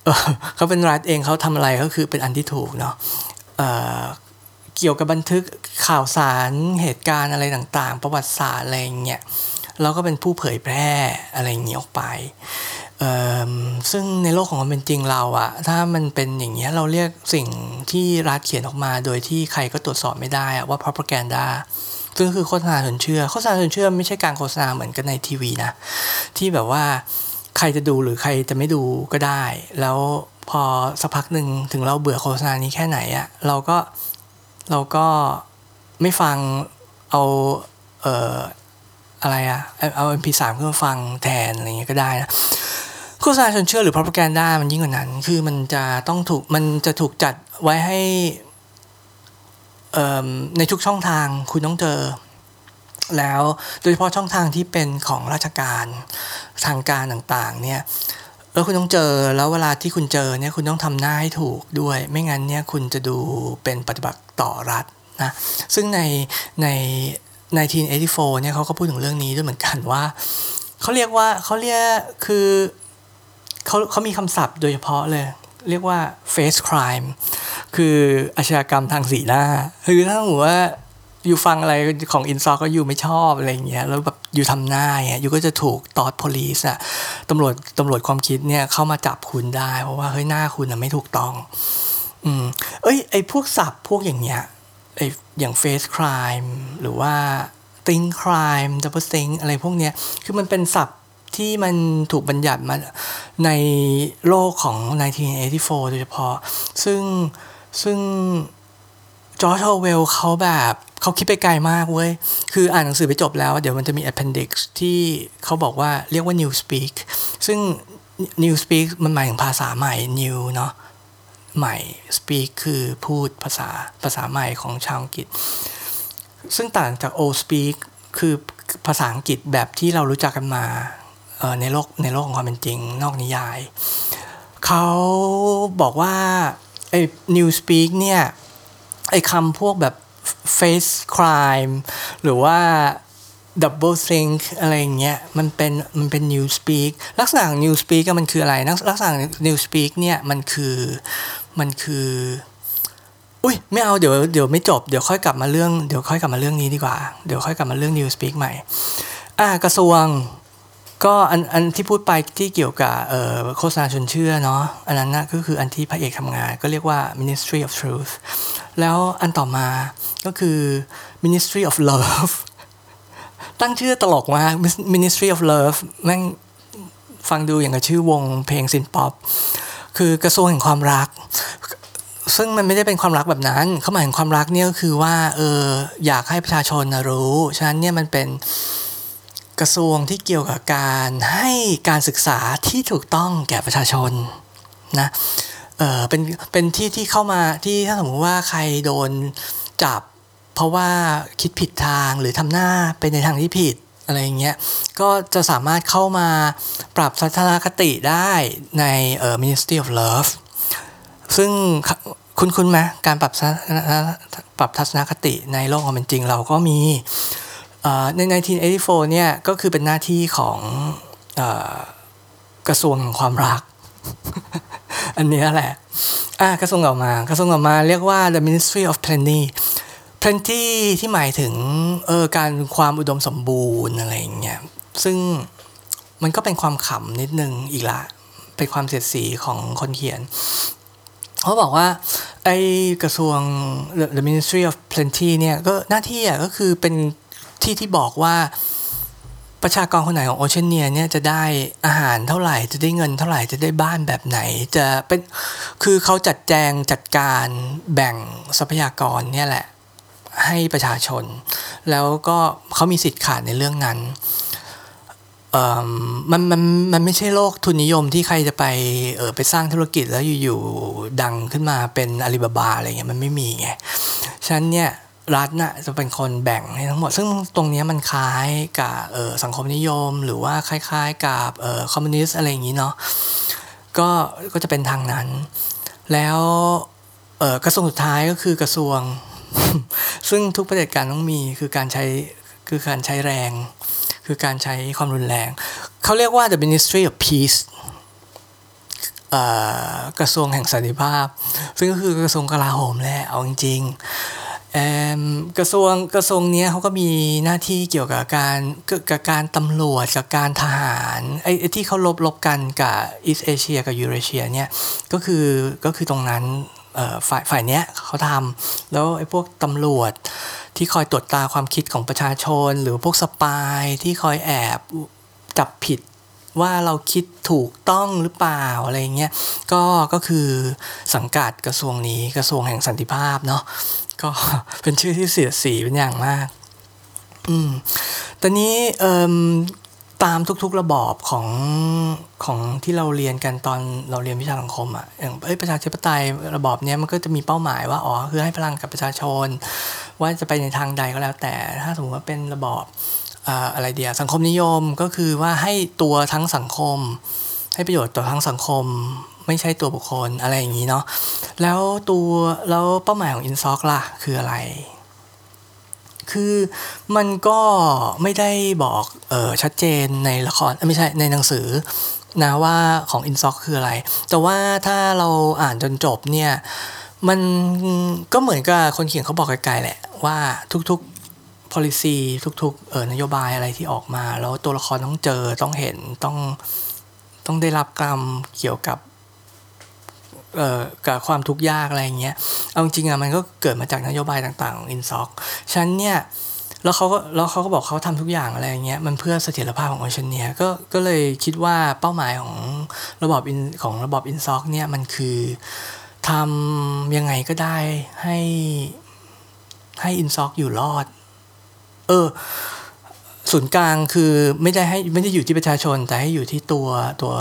เเขาเป็นรัฐเองเขาทำอะไรก็คือเป็นอันที่ถูกเนาะเเกี่ยวกับบันทึกข่าวสารเหตุการณ์อะไรต่างๆ ประวัติศาสตร์อะไรเงี้ยเราก็เป็นผู้เผยแพร่อะไรเงี้ยออกไปซึ่งในโลกของความเป็นจริงเราอะถ้ามันเป็นอย่างเงี้ยเราเรียกสิ่งที่รัฐเขียนออกมา โดยที่ใครก็ตรวจสอบไม่ได้อะว่า propaganda ซึ่งคือโฆษณาชวนเชื่อโฆษณาชวนเชื่อไม่ใช่การโฆษณาเหมือนกันในทีวีนะที่แบบว่าใครจะดูหรือใครจะไม่ดูก็ได้ แล้วพอสักพักหนึ่งถึงเราเบื่อโฆษณานี้แค่ไหนอะเราก็เราก็ไม่ฟังเอาเอ่ออะไรอะเอา MP3 ขึ้นมาฟังแทนอะไรเงี้ยก็ได้นะโฆษณาชวนเชื่อหรือ propaganda มันยิ่งกว่านั้น คือมันจะต้องถูกมันจะถูกจัดไว้ให้ ในทุกช่องทางคุณต้องเจอ แล้วโดยเฉพาะช่องทางที่เป็นของราชการทางการต่างๆเนี่ยแล้วคุณต้องเจอแล้วเวลาที่คุณเจอเนี่ยคุณต้องทำหน้าให้ถูกด้วย ไม่งั้นเนี่ยคุณจะดูเป็นปฏิบัติต่อรัฐนะซึ่งในใน1984เนี่ยเขาก็พูดถึงเรื่องนี้ด้วยเหมือนกันว่าเขาเรียกว่าเขาเรียกคือเขาเขามีคำศัพท์โดยเฉพาะเลย เรียกว่า face crime คืออาชญากรรมทางสีหน้า คือถ้าหัวว่าอยู่ฟังอะไรของอินซอก็อยู่ไม่ชอบอะไรอย่างเงี้ยแล้วแบบอยู่ทำหน้าเงี้ยอยู่ก็จะถูกตอดพลีสอะตำรวจตำรวจความคิดเนี่ยเข้ามาจับคุณได้ เพราะว่าเฮ้ยหน้าคุณอะไม่ถูกต้อง อืม เอ้ยไอพวกศัพท์พวกอย่างเงี้ยไออย่าง face crime หรือว่า think crime double think อะไรพวกเนี้ยคือมันเป็นศัพท์ที่มันถูกบัญญัติมาในโลกของ 1984 โดยเฉพาะ ซึ่ง ซึ่งจอร์จอเวลเขาแบบเขาคิดไปไกลมากเว้ย คืออ่านหนังสือไปจบแล้ว เดี๋ยวมันจะมี appendix ที่เขาบอกว่าเรียกว่า new speak ซึ่ง new speak มันหมายถึงภาษาใหม่ new เนาะใหม่ speak คือพูดภาษาภาษาใหม่ของชาวอังกฤษ ซึ่งต่างจาก old speak คือภาษาอังกฤษแบบที่เรารู้จักกันมาในโลกในโลกของความเป็นจริง นอกนิยาย เขาบอกว่า ไอ้ new speak เนี่ยไอ้คำพวกแบบ face crime หรือว่า double think อะไรเงี้ยมันเป็นมันเป็น new speak ลักษณะของ new speak มันคืออะไรลักษณะ new speak เนี่ยมันคือมันคือ อุ้ยไม่เอาเดี๋ยวเดี๋ยวไม่จบเดี๋ยวค่อยกลับมาเรื่องเดี๋ยวค่อยกลับมาเรื่องนี้ดีกว่า เดี๋ยวค่อยกลับมาเรื่อง new speak ใหม่อ่ากระทรวง ก็อันอันที่พูดไปที่เกี่ยวกับโฆษณาชวนเชื่อเนาะอันนั้นนะก็คืออันที่พระเอกทำงาน ก็เรียกว่า Ministry of Truth แล้วอันต่อมาก็คือ Ministry of Love ตั้งชื่อตลกมาก Ministry of Love แม่งฟังดูอย่างกับชื่อวงเพลงซินป๊อปคือกระทรวงแห่งความรัก ซึ่งมันไม่ได้เป็นความรักแบบนั้นเขาหมายถึงความรักเนี่ยก็คือว่าเอออยากให้ประชาชนรู้ ฉะนั้นเนี่ยมันเป็น กระทรวงที่เกี่ยวกับการให้การศึกษาที่ถูกต้องแก่ประชาชนนะเออเป็นเป็นที่ที่เข้ามาที่ถ้าสมมติว่าใครโดนจับ เพราะว่าคิดผิดทางหรือทำหน้าเป็นในทางที่ผิดอะไรเงี้ยก็จะสามารถเข้ามาปรับทัศนคติได้ในเอ่อ Ministry of Love ซึ่งคุณคุณไหมการปรับปรับทัศนคติในโลกความเป็นจริงเราก็มี ใน 1984 เนี่ยก็คือเป็นหน้าที่ของกระทรวงความรัก อันนี้แหละอ่กระทรวงออกมากระทรวงออกมาเรียกว่า the Ministry of Plenty Plenty ที่หมายถึงเออการความอุดมสมบูรณ์อะไรอย่างเงี้ยซึ่งมันก็เป็นความขำนิดนึงอีกละ เป็นความเสียดสีของคนเขียน เขาบอกว่าไอ้กระทรวง the Ministry of Plenty เนี่ยก็หน้าที่อะก็คือเป็น ที่ที่บอกว่าประชากรคนไหนของโอเชียเนียเนี่ยจะได้อาหารเท่าไหร่ จะได้เงินเท่าไหร่จะได้บ้านแบบไหน จะเป็นคือเขาจัดแจงจัดการแบ่งทรัพยากรเนี่ยแหละ ให้ประชาชน แล้วก็เขามีสิทธิ์ขาดในเรื่องนั้นมันมันมันไม่ใช่โลกทุนนิยมที่ใครจะไปเออไปสร้างธุรกิจแล้วอยู่ๆดังขึ้นมาเป็นอาลีบาบาอะไรเงี้ยมันไม่มีไงฉะนั้นเนี่ย รัฐน่ะจะเป็นคนแบ่งให้ทั้งหมด ซึ่งตรงนี้มันคล้ายกับสังคมนิยม หรือว่าคล้ายๆกับคอมมิวนิสต์อะไรอย่างนี้เนาะก็ก็จะเป็นทางนั้น แล้วกระทรวงสุดท้ายก็คือกระทรวง ซึ่งทุกประเด็จการต้องมีคือการใช้คือการใช้แรง คือการใช้ความรุนแรง เขาเรียกว่า the Ministry of Peace กระทรวงแห่งสันติภาพ ซึ่งก็คือกระทรวงกลาโหมแหละเอาจริง กระทรวงกระทรวงนี้เขาก็มีหน้าที่เกี่ยวกับการกับการตำรวจกับการทหารไอ้ที่เขาลบลบกันกับอีสเอเชียกับยูเรเชียเนี่ยก็คือก็คือตรงนั้นฝ่ายฝ่ายเนี้ยเขาทำแล้วไอ้พวกตำรวจที่คอยตรวจตาความคิดของประชาชน หรือพวกสปายที่คอยแอบจับผิด ว่าเราคิดถูกต้องหรือเปล่าอะไรเงี้ยก็ก็คือสังกัดกระทรวงนี้กระทรวงแห่งสันติภาพเนาะก็เป็นชื่อที่เสียสีเป็นอย่างมาก อืมตอนนี้เอ่อตามทุกๆระบอบของของที่เราเรียนกันตอนเราเรียนวิชาสังคมอะ่ะอย่างประชาธิปไตยระบอบเนี้ยมันก็จะมีเป้าหมายว่าอ๋อคือให้พลังกับประชาชน ว่าจะไปในทางใดก็แล้วแต่ถ้าสมมติว่าเป็นระบอบ อะไรเดียสังคมนิยมก็คือว่าให้ตัวทั้งสังคม ให้ประโยชน์ต่อทั้งสังคม ไม่ใช่ตัวบุคคลอะไรอย่างนี้เนาะแล้วตัวแล้วเป้าหมายของอินซ็อกล่ะคืออะไร คือมันก็ไม่ได้บอกออชัดเจนในละครไม่ใช่ในหนังสือนะว่าของอินซ็อกคืออะไร แต่ว่าถ้าเราอ่านจนจบเนี่ยมันก็เหมือนกับคนเขียนเขาบอกไกลๆแหละว่าทุกๆ policy ทุกๆเออนโยบายอะไรที่ออกมา แล้วตัวละครต้องเจอต้องเห็นต้องต้องได้รับกรรมเกี่ยวกับเอ่อกับความทุกข์ยากอะไรเงี้ยเอาจริงอะมันก็เกิดมาจากนโยบายต่างๆของอินซ็อกฉันเนี่ยแล้วเขาก็แล้วเขาก็บอกเขาทำทุกอย่างอะไรเงี้ยมันเพื่อเสถียรภาพของโอเชียเนียก็ก็เลยคิดว่าเป้าหมายของระบบอินของระบบอินซ็อกเนี่ยมันคือทำยังไงก็ได้ให้ให้อินซ็อกอยู่รอด เออ ศูนย์กลางคือไม่ได้ให้ไม่ได้อยู่ที่ประชาชน แต่ให้อยู่ที่ตัวตัว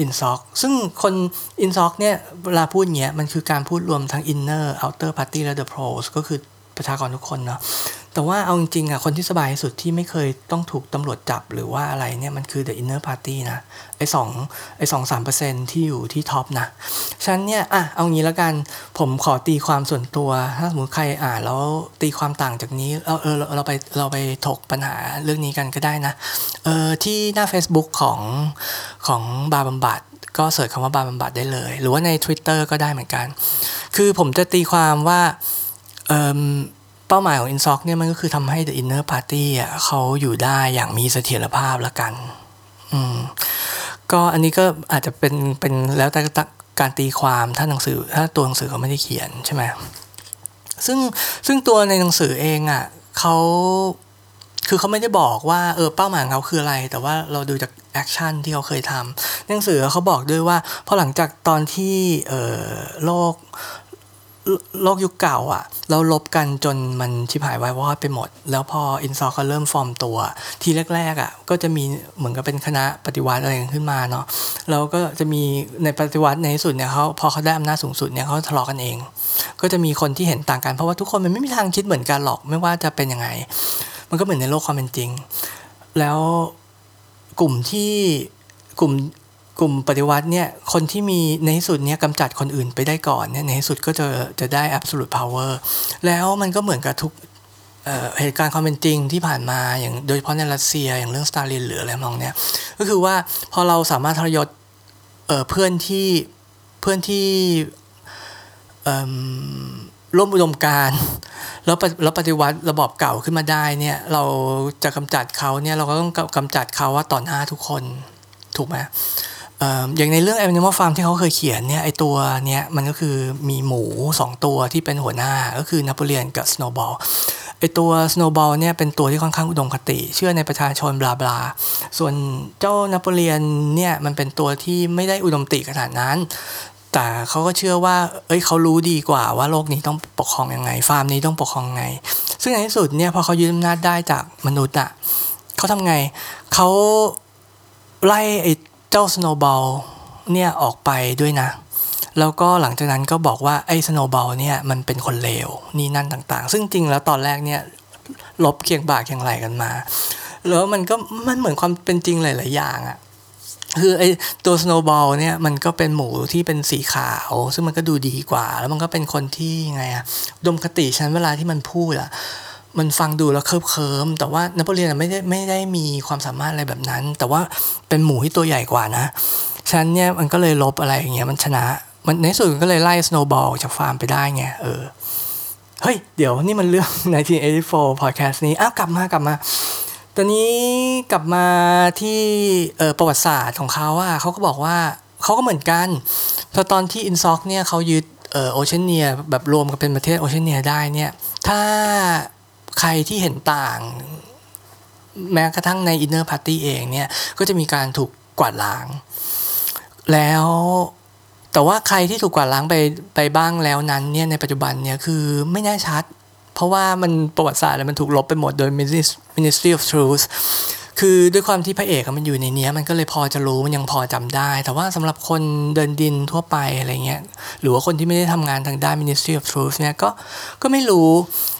อินซ็อกซึ่งคนอินซ็อกเนี่ยเวลาพูดเงี้ยมันคือการพูดรวมทั้ง inner outer party และ the proles ก็คือประชากรทุกคนเนาะ แต่ว่าเอาจริงๆอะคนที่สบายที่สุดที่ไม่เคยต้องถูกตำรวจจับหรือว่าอะไรเนี่ยมันคือ the inner party นะ ไอ้สองไอ้สองสามเปอร์เซ็นต์ที่อยู่ที่ top ฉะนั้นเนี่ยอะเอางี้แล้วกันผมขอตีความส่วนตัว ถ้าสมมติใครอ่านแล้วตีความต่างจากนี้เราเออเราไปเราไปถกปัญหาเรื่องนี้กันก็ได้นะเออที่หน้า Facebook ของของบาร์บำบัดก็เสิร์ชคำว่าบาร์บำบัดได้เลย หรือว่าใน Twitter ก็ได้เหมือนกัน คือผมจะตีความว่าเออ เป้าหมายของ Insoc เนี่ยมันก็คือทำให้ The Inner Party อะเขาอยู่ได้อย่างมีเสถียรภาพละกัน อืมก็อันนี้ก็อาจจะเป็นเป็นแล้วแต่การตีความถ้าหนังสือถ้าตัวหนังสือเขาไม่ได้เขียนใช่ไหมซึ่งซึ่งตัวในหนังสือเองอะ่ะเขาคือเขาไม่ได้บอกว่าเออเป้าหมายของเขาคืออะไร แต่ว่าเราดูจาก action ที่เขาเคยทำหนังสือเขาบอกด้วยว่าพอหลังจากตอนที่เออโลก โลกยุคเก่าอะ เรารบกันจนมันชิบหายวายวอดไปหมด แล้วพออินซ็อกก็เริ่มฟอร์มตัว ทีแรก ๆอะ ก็จะมีเหมือนกับเป็นคณะปฏิวัติอะไรขึ้นมาเนาะแล้วก็จะมีในปฏิวัติในที่สุดเนี่ยเขาพอเขาได้อำนาจสูงสุดเนี่ยเขาทะเลาะกันเอง ก็จะมีคนที่เห็นต่างกันเพราะว่าทุกคนมันไม่มีทางคิดเหมือนกันหรอกไม่ว่าจะเป็นยังไง มันก็เหมือนในโลกความเป็นจริง แล้วกลุ่มที่กลุ่ม กลุ่มปฏิวัติเนี่ยคนที่มีในที่สุดเนี่ยกำจัดคนอื่นไปได้ก่อนเนี่ยในที่สุดก็จะจะได้ absolute power แล้วมันก็เหมือนกับทุกเหตุการณ์ความเป็นจริงที่ผ่านมาอย่างโดยเฉพาะในรัสเซียอย่างเรื่องสตาลินหรืออะไรมองเนี่ยก็คือว่าพอเราสามารถทรยศเพื่อนที่เพื่อนที่ร่วมอุดมการแล้วแล้วปฏิวัติระบอบเก่าขึ้นมาได้เนี่ยเราจะกำจัดเขาเนี่ยเราก็ต้องกำจัดเขาว่าต่อหน้าทุกคนถูกไหม อย่างในเรื่อง Animal Farm ที่เขาเคยเขียนเนี่ยไอตัวเนี้ยมันก็คือมีหมู 2 ตัวที่เป็นหัวหน้าก็คือนโปเลียนกับสโนว์บอลไอตัวสโนว์บอลเนี่ยเป็นตัวที่ค่อนข้างอุดมคติ เชื่อในประชาชน blah blah ส่วนเจ้านโปเลียนเนี่ยมันเป็นตัวที่ไม่ได้อุดมคติขนาดนั้น แต่เขาก็เชื่อว่า เอ้ยเขารู้ดีกว่าว่าโลกนี้ต้องปกครองยังไง ฟาร์มนี้ต้องปกครองไง ซึ่งในที่สุดเนี่ยพอเขายึดอำนาจได้จากมนุษย์อะเขาทำไงเขาไล่ไอ เจ้าสโนว์บอลเนี่ยออกไปด้วยนะ แล้วก็หลังจากนั้นก็บอกว่าไอ้สโนว์บอลเนี่ยมันเป็นคนเลวนี่นั่นต่างๆ ซึ่งจริงแล้วตอนแรกเนี่ยรบเคียงบ่าเคียงไหลกันมา แล้วมันก็มันเหมือนความเป็นจริงหลาย ๆ อย่างอะคือไอ้ตัวสโนว์บอลเนี่ยมันก็เป็นหมูที่เป็นสีขาว ซึ่งมันก็ดูดีกว่า แล้วมันก็เป็นคนที่ไงอะดมคติฉันเวลาที่มันพูดอะ มันฟังดูแล้วเคลิบเคลิ้มแต่ว่านโปเลียนไม่ได้ไม่ได้มีความสามารถอะไรแบบนั้น แต่ว่าเป็นหมูที่ตัวใหญ่กว่าฉะนั้นเนี่ยมันก็เลยรบอะไรอย่างเงี้ยมันชนะ มันในสุดก็เลยไล่สโนว์บอลจากฟาร์มไปได้ไงเออเฮ้ย เดี๋ยวนี่มันเรื่อง 1984 podcast นี้ อ้าว กลับมากลับมา ตอนนี้กลับมาที่เออประวัติศาสตร์ของเขาอะเขาก็บอกว่าเขาก็เหมือนกันพอตอนที่อินซ็อกเนี่ยเขายึดเออโอเชียเนียแบบรวมกันเป็นประเทศโอเชียเนียได้เนี่ย ถ้า ใครที่เห็นต่าง แม้กระทั่งใน Inner Party เองเนี่ย ก็จะมีการถูกกวาดล้าง แล้วแต่ว่าใครที่ถูกกวาดล้างไปไปบ้างแล้วนั้นเนี่ยในปัจจุบันเนี่ยคือไม่แน่ชัด เพราะว่ามันประวัติศาสตร์มันถูกลบไปหมดโดย Ministry of Truth คือด้วยความที่พระเอกมันอยู่ในเนี้ยมันก็เลยพอจะรู้มันยังพอจำได้ แต่ว่าสำหรับคนเดินดินทั่วไปอะไรเงี้ยหรือว่าคนที่ไม่ได้ทำงานทางด้าน Ministry of Truth เนี่ยก็ก็ไม่รู้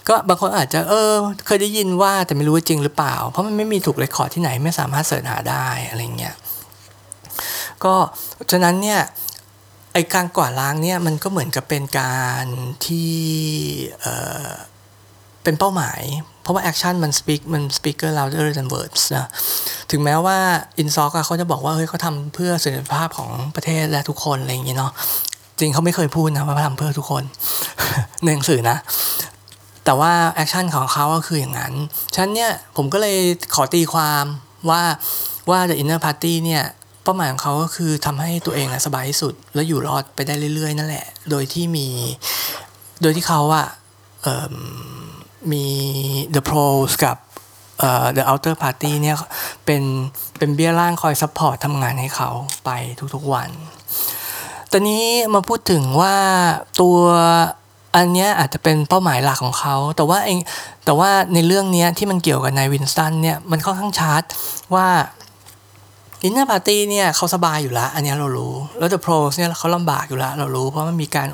ก็บางคนอาจจะเออ เคยได้ยินว่าแต่ไม่รู้ว่าจริงหรือเปล่า เพราะมันไม่มีถูก record ที่ไหนไม่สามารถ search หาได้อะไรเงี้ยก็ฉะนั้นเนี่ยไอการกวาดล้างเนี่ยมันก็เหมือนกับเป็นการที่เเป็นเป้าหมาย เพราะว่าแอคชั่นมันสปีกมันสปีกเกอร์ louder than words นะถึงแม้ว่า Ingsoc เขาจะบอกว่าเฮ้ยเขาทำเพื่อเสถียรภาพของประเทศและทุกคนอะไรอย่างเงี้เนาะจริงเขาไม่เคยพูดนะว่าทำเพื่อทุกคนในหนังสือนะ แต่ว่า action ของเขาก็คืออย่างนั้นฉะนั้นเนี่ยผมก็เลยขอตีความว่าว่า The Inner Party เนี่ยเป้าหมายของเขาก็คือทำให้ตัวเองสบายที่สุด แล้วอยู่รอดไปได้เรื่อยๆ นั่นแหละ โดยที่มี โดยที่เขาอะ มี The Proles กับ The Outer Party เนี่ยเป็นเป็นเบี้ยล่างคอย support ทำงานให้เขาไปทุกๆวัน ตอนนี้มาพูดถึงว่าตัวอันนี้อาจจะเป็นเป้าหมายหลักของเขา แต่ว่าเองแต่ว่าในเรื่องนี้ที่มันเกี่ยวกับนายวินสตันเนี่ยมันค่อนข้างชัดว่า The Inner Party เนี่ยเขาสบายอยู่แล้ว อันนี้เรารู้ แล้ว The Proles เนี่ยเขาลำบากอยู่แล้ว เรารู้เพราะมันมีการ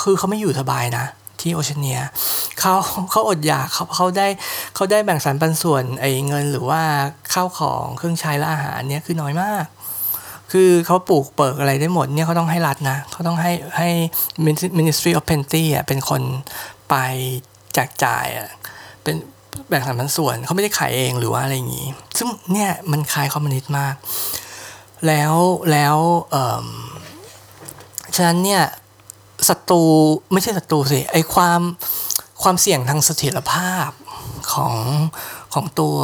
คือเขาไม่อยู่สบายนะ ที่โอเชียเนียเขาเขาอดอยากเขาเขาได้เขาได้แบ่งสรรปันส่วนไอ้เงินหรือว่าข้าวของเครื่องใช้และอาหารเนี่ยคือน้อยมาก คือเขาปลูกเปิกอะไรได้หมดเนี่ยเขาต้องให้รัฐนะเขาต้องให้ให้ Ministry of Plenty อะเป็นคนไปแจกจ่ายอะเป็นแบ่งสรรปันส่วนเขาไม่ได้ขายเองหรือว่าอะไรอย่างนี้ ซึ่งเนี่ยมันคลายคอมมิวนิสต์มาก แล้วแล้วฉะนั้นเนี่ย ศัตรูไม่ใช่ศัตรูสิไอความความเสี่ยงทางเสถียรภาพของของตัว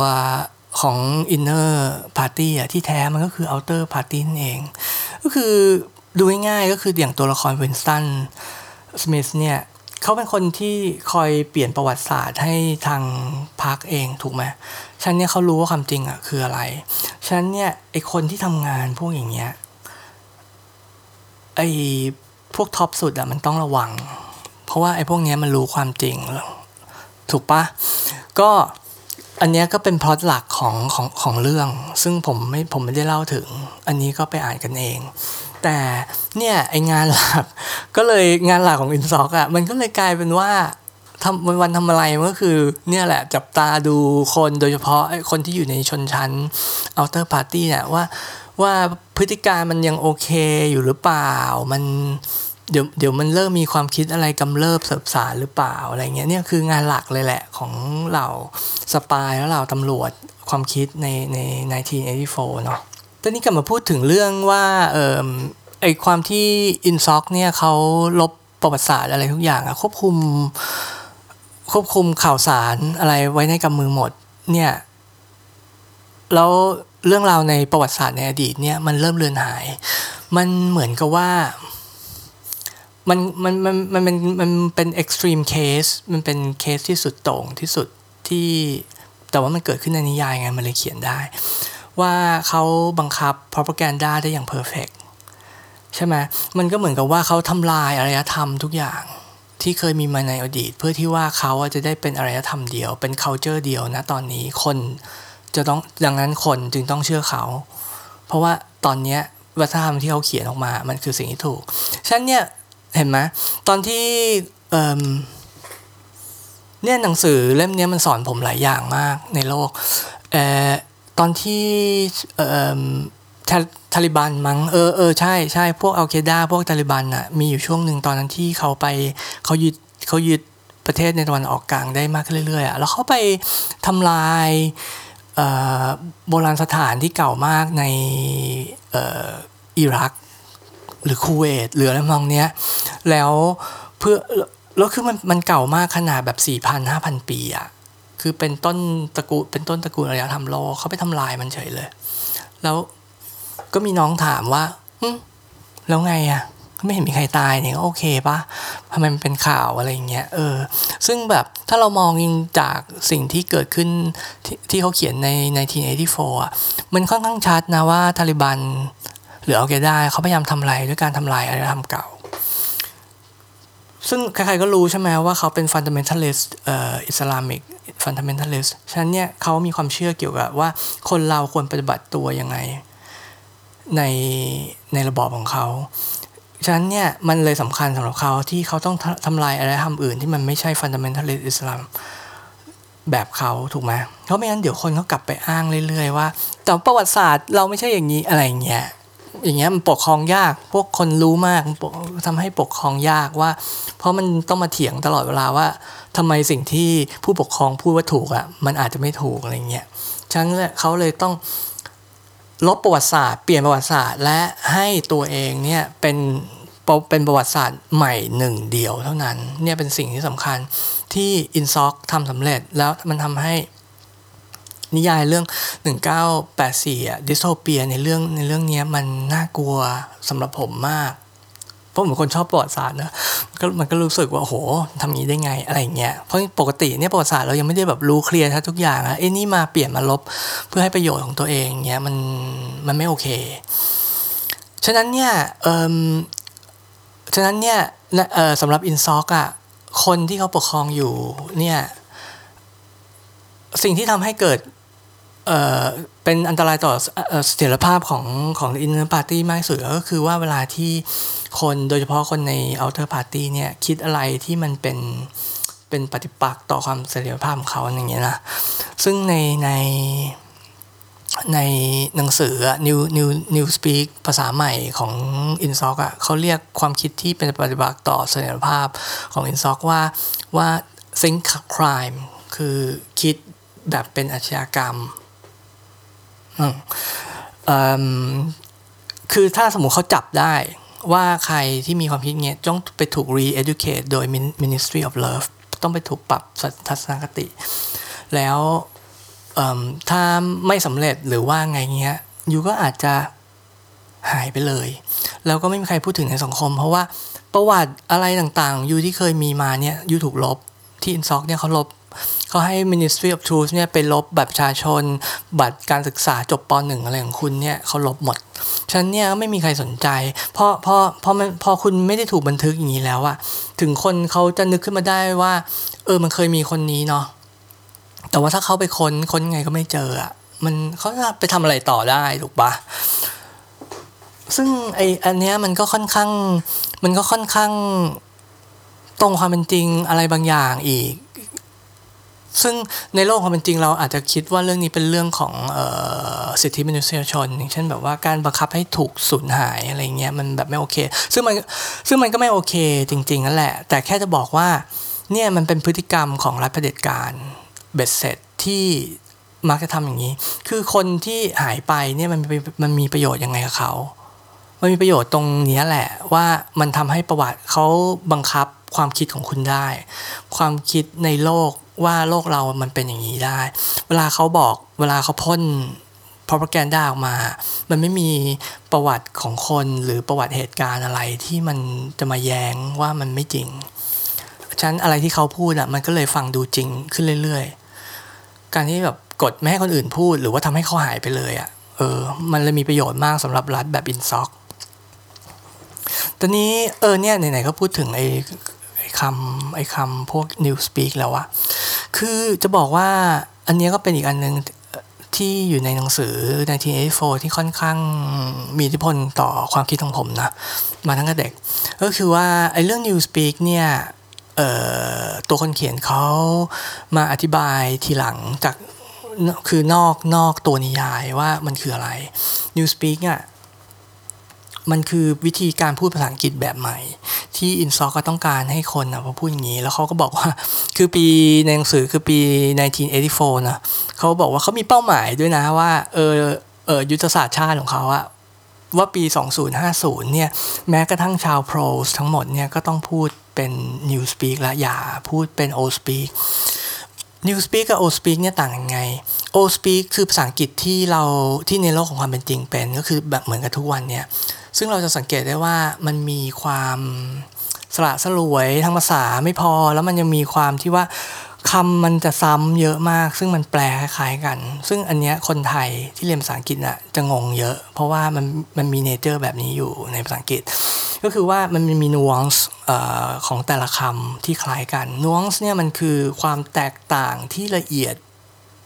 ของ inner party อะที่แท้มันก็คือ outer party นั่นเอง ก็คือดูง่ายๆก็คืออย่างตัวละครวินสตันสมิธเนี่ยเขาเป็นคนที่คอยเปลี่ยนประวัติศาสตร์ให้ทางพักเองถูกไหมฉันเนี่ยเขารู้ว่าความจริงอะคืออะไรฉันเนี่ยไอคนที่ทำงานพวกอย่างเงี้ยไอ พวกท็อปสุดอะมันต้องระวัง เพราะว่าไอ้พวกเนี้ยมันรู้ความจริง ถูกปะก็อันนี้ก็เป็นพล็อตหลักของของของเรื่อง ซึ่งผมไม่ผมไม่ได้เล่าถึง อันนี้ก็ไปอ่านกันเอง แต่เนี่ยไองานหลัก ก็เลยงานหลักของอินซอกอะมันก็เลยกลายเป็นว่าทำวันวันทำอะไรมันก็คือเนี่ยแหละจับตาดูคนโดยเฉพาะคนที่อยู่ในชนชั้นOuter Party เนี่ยว่าว่าพฤติกรรมมันยังโอเคอยู่หรือเปล่า มัน เดี๋ยวเดี๋ยวมันเริ่มมีความคิดอะไรกำเริบเสิบสานหรือเปล่าอะไรเงี้ยเนี่ยคืองานหลักเลยแหละของเหล่า spy แล้วเหล่าตำรวจความคิดในใน 1984 เนาะตอนนี้กลับมาพูดถึงเรื่องว่าเออไอความที่ Ingsoc เนี่ยเขาลบประวัติศาสตร์อะไรทุกอย่างอะควบคุมควบคุมข่าวสารอะไรไว้ในกำมือหมดเนี่ยแล้วเรื่องราวในประวัติศาสตร์ในอดีตเนี่ยมันเริ่มเลือนหาย มันเหมือนกับว่า มันมันมันมันเป็นมันเป็น extreme case มันเป็นเคสที่สุดโต่งที่สุดที่แต่ว่ามันเกิดขึ้นในนิยายไงมันเลยเขียนได้ ว่าเขาบังคับ propaganda ได้อย่าง perfect ใช่ไหมมันก็เหมือนกับว่าเขาทำลายอารยธรรมทุกอย่างที่เคยมีมาในอดีต เพื่อที่ว่าเขาจะได้เป็นอารยธรรมเดียว เป็น culture เดียวนะตอนนี้คนจะต้องดังนั้นคนจึงต้องเชื่อเขา เพราะว่าตอนนี้วัฒนธรรมที่เขาเขียนออกมา มันคือสิ่งที่ถูก ฉะนั้นเนี่ย เห็นไหมตอนที่เนี่ยหนังสือเล่มนี้มันสอนผมหลายอย่างมากในโลกเออตอนที่เออทาลิบันมั้งเออเออใช่ใช่พวกอัลเคดาพวกทาลิบันอะมีอยู่ช่วงหนึ่งตอนนั้นที่เขาไปเขายึดเขายึดประเทศในตะวันออกกลางได้มากขึ้นเรื่อยๆอะแล้วเขาไปทำลายโบราณสถานที่เก่ามากในอิรัก หรือคูเวตหรืออะไรมองเนี้ยแล้วเพื่อแล้วคือมันมันเก่ามากขนาดแบบสี่พันห้าพันปีอะคือเป็นต้นตระกูลเป็นต้นตระกูลอารยธรรมโลกเขาไปทำลายมันเฉยเลย แล้วก็มีน้องถามว่าแล้วไงอะไม่เห็นมีใครตายเนี่ยโอเคปะทำไมมันเป็นข่าวอะไรอย่างเงี้ยเออ ซึ่งแบบถ้าเรามองจากสิ่งที่เกิดขึ้นทที่เขาเขียนในใน1984อะมันค่อนข้างชัดนะว่าตาลิบัน หรือเอาแกได้เขาพยายามทำลายด้วยการทำลายอารยธรรมเก่า ซึ่งใครๆก็รู้ใช่ไหมว่าเขาเป็น fundamentalist เอ่ออิสลามิก fundamentalist ฉะนั้นเนี่ยเขามีความเชื่อเกี่ยวกับว่าคนเราควรปฏิบัติตัวยังไง ในในระบอบของเขาฉะนั้นเนี่ยมันเลยสำคัญสำหรับเขาที่เขาต้องทำลายอารยธรรมอื่นที่มันไม่ใช่ fundamentalist อิสลามแบบเขาถูกไหมเพราะไม่งั้นเดี๋ยวคนเขากลับไปอ้างเรื่อยๆว่า แต่ประวัติศาสตร์เราไม่ใช่อย่างนี้อะไรเงี้ย อย่างเงี้ยมันปกครองยาก พวกคนรู้มากทำให้ปกครองยากว่า เพราะมันต้องมาเถียงตลอดเวลาว่าทำไมสิ่งที่ผู้ปกครองพูดว่าถูกอะ่ะมันอาจจะไม่ถูกอะไรเงี้ยฉะนั้นเขาเลยต้องลบประวัติศาสตร์เปลี่ยนประวัติศาสตร์ และให้ตัวเองเนี่ยเป็นเป็นประวัติศาสตร์ใหม่หนึ่งเดียวเท่านั้นเนี่ยเป็นสิ่งที่สำคัญที่อินซ็อกทำสำเร็จแล้วมันทำให้ นิยายเรื่อง 1984อะดิสโทเปียในเรื่องในเรื่องนี้มันน่ากลัวสำหรับผมมาก เพราะผมเป็นคนชอบประวัติศาสตร์นะก็มันก็รู้สึกว่าโหทำงี้ได้ไงอะไรเงี้ยเพราะปกติเนี่ยประวัติศาสตร์เรายังไม่ได้แบบรู้เคลียร์ทุกอย่างอะเอ้นี่มาเปลี่ยนมาลบเพื่อให้ประโยชน์ของตัวเองเงี้ยมันมันไม่โอเค ฉะนั้นเนี่ยเออฉะนั้นเนี่ยเออสำหรับอินซ็อกอะคนที่เขาปกครองอยู่เนี่ยสิ่งที่ทำให้เกิด เอ่อเป็นอันตรายต่อเสถียรภาพของของ Inner Party มากสุดก็คือว่าเวลาที่คนโดยเฉพาะคนใน Outer Party เนี่ยคิดอะไรที่มันเป็นเป็นปฏิปักษ์ต่อความเสถียรภาพของเขาอย่างเงี้ยนะซึ่งในในในหนังสือ New New Newspeak ภาษาใหม่ของ i n s o c อะเขาเรียกความคิดที่เป็นปฏิปักษ์ต่อเสถียรภาพของ i n s o c ว่าว่า thinkcrime คือคิดแบบเป็นอาชญากรรม คือถ้าสมมติเขาจับได้ว่าใครที่มีความคิดเงี้ยต้องไปถูก re-educate โดย Ministry of Love ต้องไปถูกปรับทัศนคติ แล้วถ้าไม่สำเร็จหรือว่าไงเงี้ยยูก็อาจจะหายไปเลย แล้วก็ไม่มีใครพูดถึงในสังคม เพราะว่าประวัติอะไรต่างๆยูที่เคยมีมาเนี่ยยูถูกลบที่อินซ็อกเนี่ยเขาลบ เขาให้ Ministry of Truth เนี่ยไปลบบัตรประชาชน บัตรการศึกษาจบป .1 อะไรของคุณเนี่ยเขาลบหมดฉันเนี่ยไม่มีใครสนใจเพราะเพราะเพราะมันพอคุณไม่ได้ถูกบันทึกอย่างนี้แล้วอะถึงคนเขาจะนึกขึ้นมาได้ว่า เออมันเคยมีคนนี้เนาะแต่ว่าถ้าเขาไปค้นค้นไงก็ไม่เจออะมันเขาจะไปทำอะไรต่อได้ถูกปะซึ่งไออันเนี้ยมันก็ค่อนข้าง มันก็ค่อนข้างตรงความเป็นจริงอะไรบางอย่างอีก ซึ่งในโลกความเป็นจริงเราอาจจะคิดว่าเรื่องนี้เป็นเรื่องของออสิทธิมนุษยชน อย่างเช่นแบบว่าการบังคับให้ถูกสูญหายอะไรเงี้ยมันแบบไม่โอเค ซึ่งมันซึ่งมันก็ไม่โอเคจริงๆนั่นแหละ แต่แค่จะบอกว่าเนี่ยมันเป็นพฤติกรรมของรัฐเผด็จการเบ็ดเสร็จที่มักจะทำอย่างนี้ คือคนที่หายไปเนี่ยมันมันมีประโยชน์ยังไงกับเขา มันมีประโยชน์ตรงนี้แหละว่ามันทำให้ประวัติเขาบังคับ ความคิดของคุณได้ ความคิดในโลกว่าโลกเรามันเป็นอย่างนี้ได้ เวลาเขาบอกเวลาเขาพ่น propaganda ออกมา มันไม่มีประวัติของคนหรือประวัติเหตุการณ์อะไรที่มันจะมาแย้งว่ามันไม่จริงฉะนั้นอะไรที่เขาพูดอะมันก็เลยฟังดูจริงขึ้นเรื่อยๆ การที่แบบกดไม่ให้คนอื่นพูดหรือว่าทำให้เขาหายไปเลยอะ เออ มันเลยมีประโยชน์มากสำหรับรัฐแบบอินซ็อกตอนนี้เออเนี่ยไหนๆก็พูดถึงไอ้ คำไอ้คำพวก New Speak แล้วอะคือจะบอกว่าอันนี้ก็เป็นอีกอันหนึ่งที่อยู่ในหนังสือ1984ที่ค่อนข้างมีอิทธิพลต่อความคิดของผมนะ มาตั้งแต่เด็ก ก็คือว่าไอ้เรื่อง New Speak เนี่ยตัวคนเขียนเขามาอธิบายทีหลังจากคือนอกนอกตัวนิยายว่ามันคืออะไร New Speak อะ มันคือวิธีการพูดภาษาอังกฤษแบบใหม่ ที่อินซอกก็ต้องการให้คนนะพอพูดอย่างนี้ แล้วเขาก็บอกว่าคือปีในหนังสือคือปี 1984 นะเขาบอกว่าเขามีเป้าหมายด้วยนะว่าเออเออยุทธศาสตร์ชาติของเขาอะว่าปี 2050 เนี่ย แม้กระทั่งชาวโปรสทั้งหมดเนี่ย ก็ต้องพูดเป็น New Speak และอย่าพูดเป็น Old Speak New Speak กับ Old Speak เนี่ยต่างยังไง Old Speak คือภาษาอังกฤษที่เราที่ในโลกของความเป็นจริงเป็น ก็คือแบบเหมือนกับทุกวันเนี่ย ซึ่งเราจะสังเกตได้ว่ามันมีความสละสลวยทางภาษาไม่พอ แล้วมันยังมีความที่ว่าคำมันจะซ้ำเยอะมาก ซึ่งมันแปลคล้ายๆกัน ซึ่งอันเนี้ยคนไทยที่เรียนภาษาอังกฤษน่ะจะงงเยอะ เพราะว่ามันมันมีเนเจอร์แบบนี้อยู่ในภาษาอังกฤษ ก็คือว่ามันมีนูอังส์ของแต่ละคำที่คล้ายกันนูอังส์เนี่ยมันคือความแตกต่างที่ละเอียด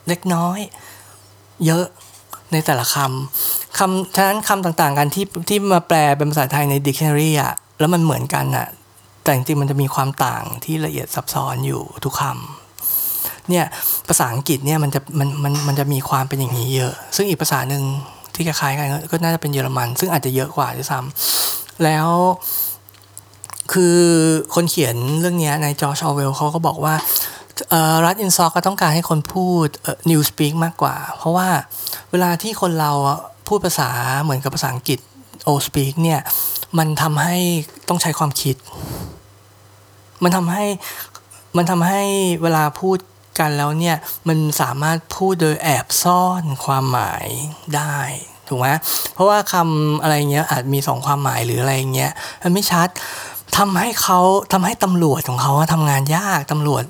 เล็กน้อย เยอะ ในแต่ละคำคำฉะนั้นคำต่างๆ กันที่ที่มาแปลเป็นภาษาไทยใน dictionary อะแล้วมันเหมือนกันอะแต่จริงๆมันจะมีความต่างที่ละเอียดซับซ้อนอยู่ทุกคำเนี่ยภาษาอังกฤษเนี่ยมันจะมันมันมันจะมีความเป็นอย่างนี้เยอะ ซึ่งอีกภาษาหนึ่งที่คล้ายๆกันก็น่าจะเป็นเยอรมัน ซึ่งอาจจะเยอะกว่าด้วยซ้ำแล้วคือคนเขียนเรื่องนี้ในจอร์จอเวลเขาก็บอกว่า รัฐอินซอกก็ต้องการให้คนพูด New Speak มากกว่า เพราะว่าเวลาที่คนเราพูดภาษาเหมือนกับภาษาอังกฤษ Old Speak เนี่ยมันทำให้ต้องใช้ความคิด มันทำให้มันทำให้เวลาพูดกันแล้วเนี่ยมันสามารถพูดโดยแอบซ่อนความหมายได้ถูกไหมเพราะว่าคำอะไรเงี้ยอาจมีสองความหมายหรืออะไรเงี้ยมันไม่ชัดทำให้เขาทำให้ตำรวจของเขาทำงานยากตำรวจ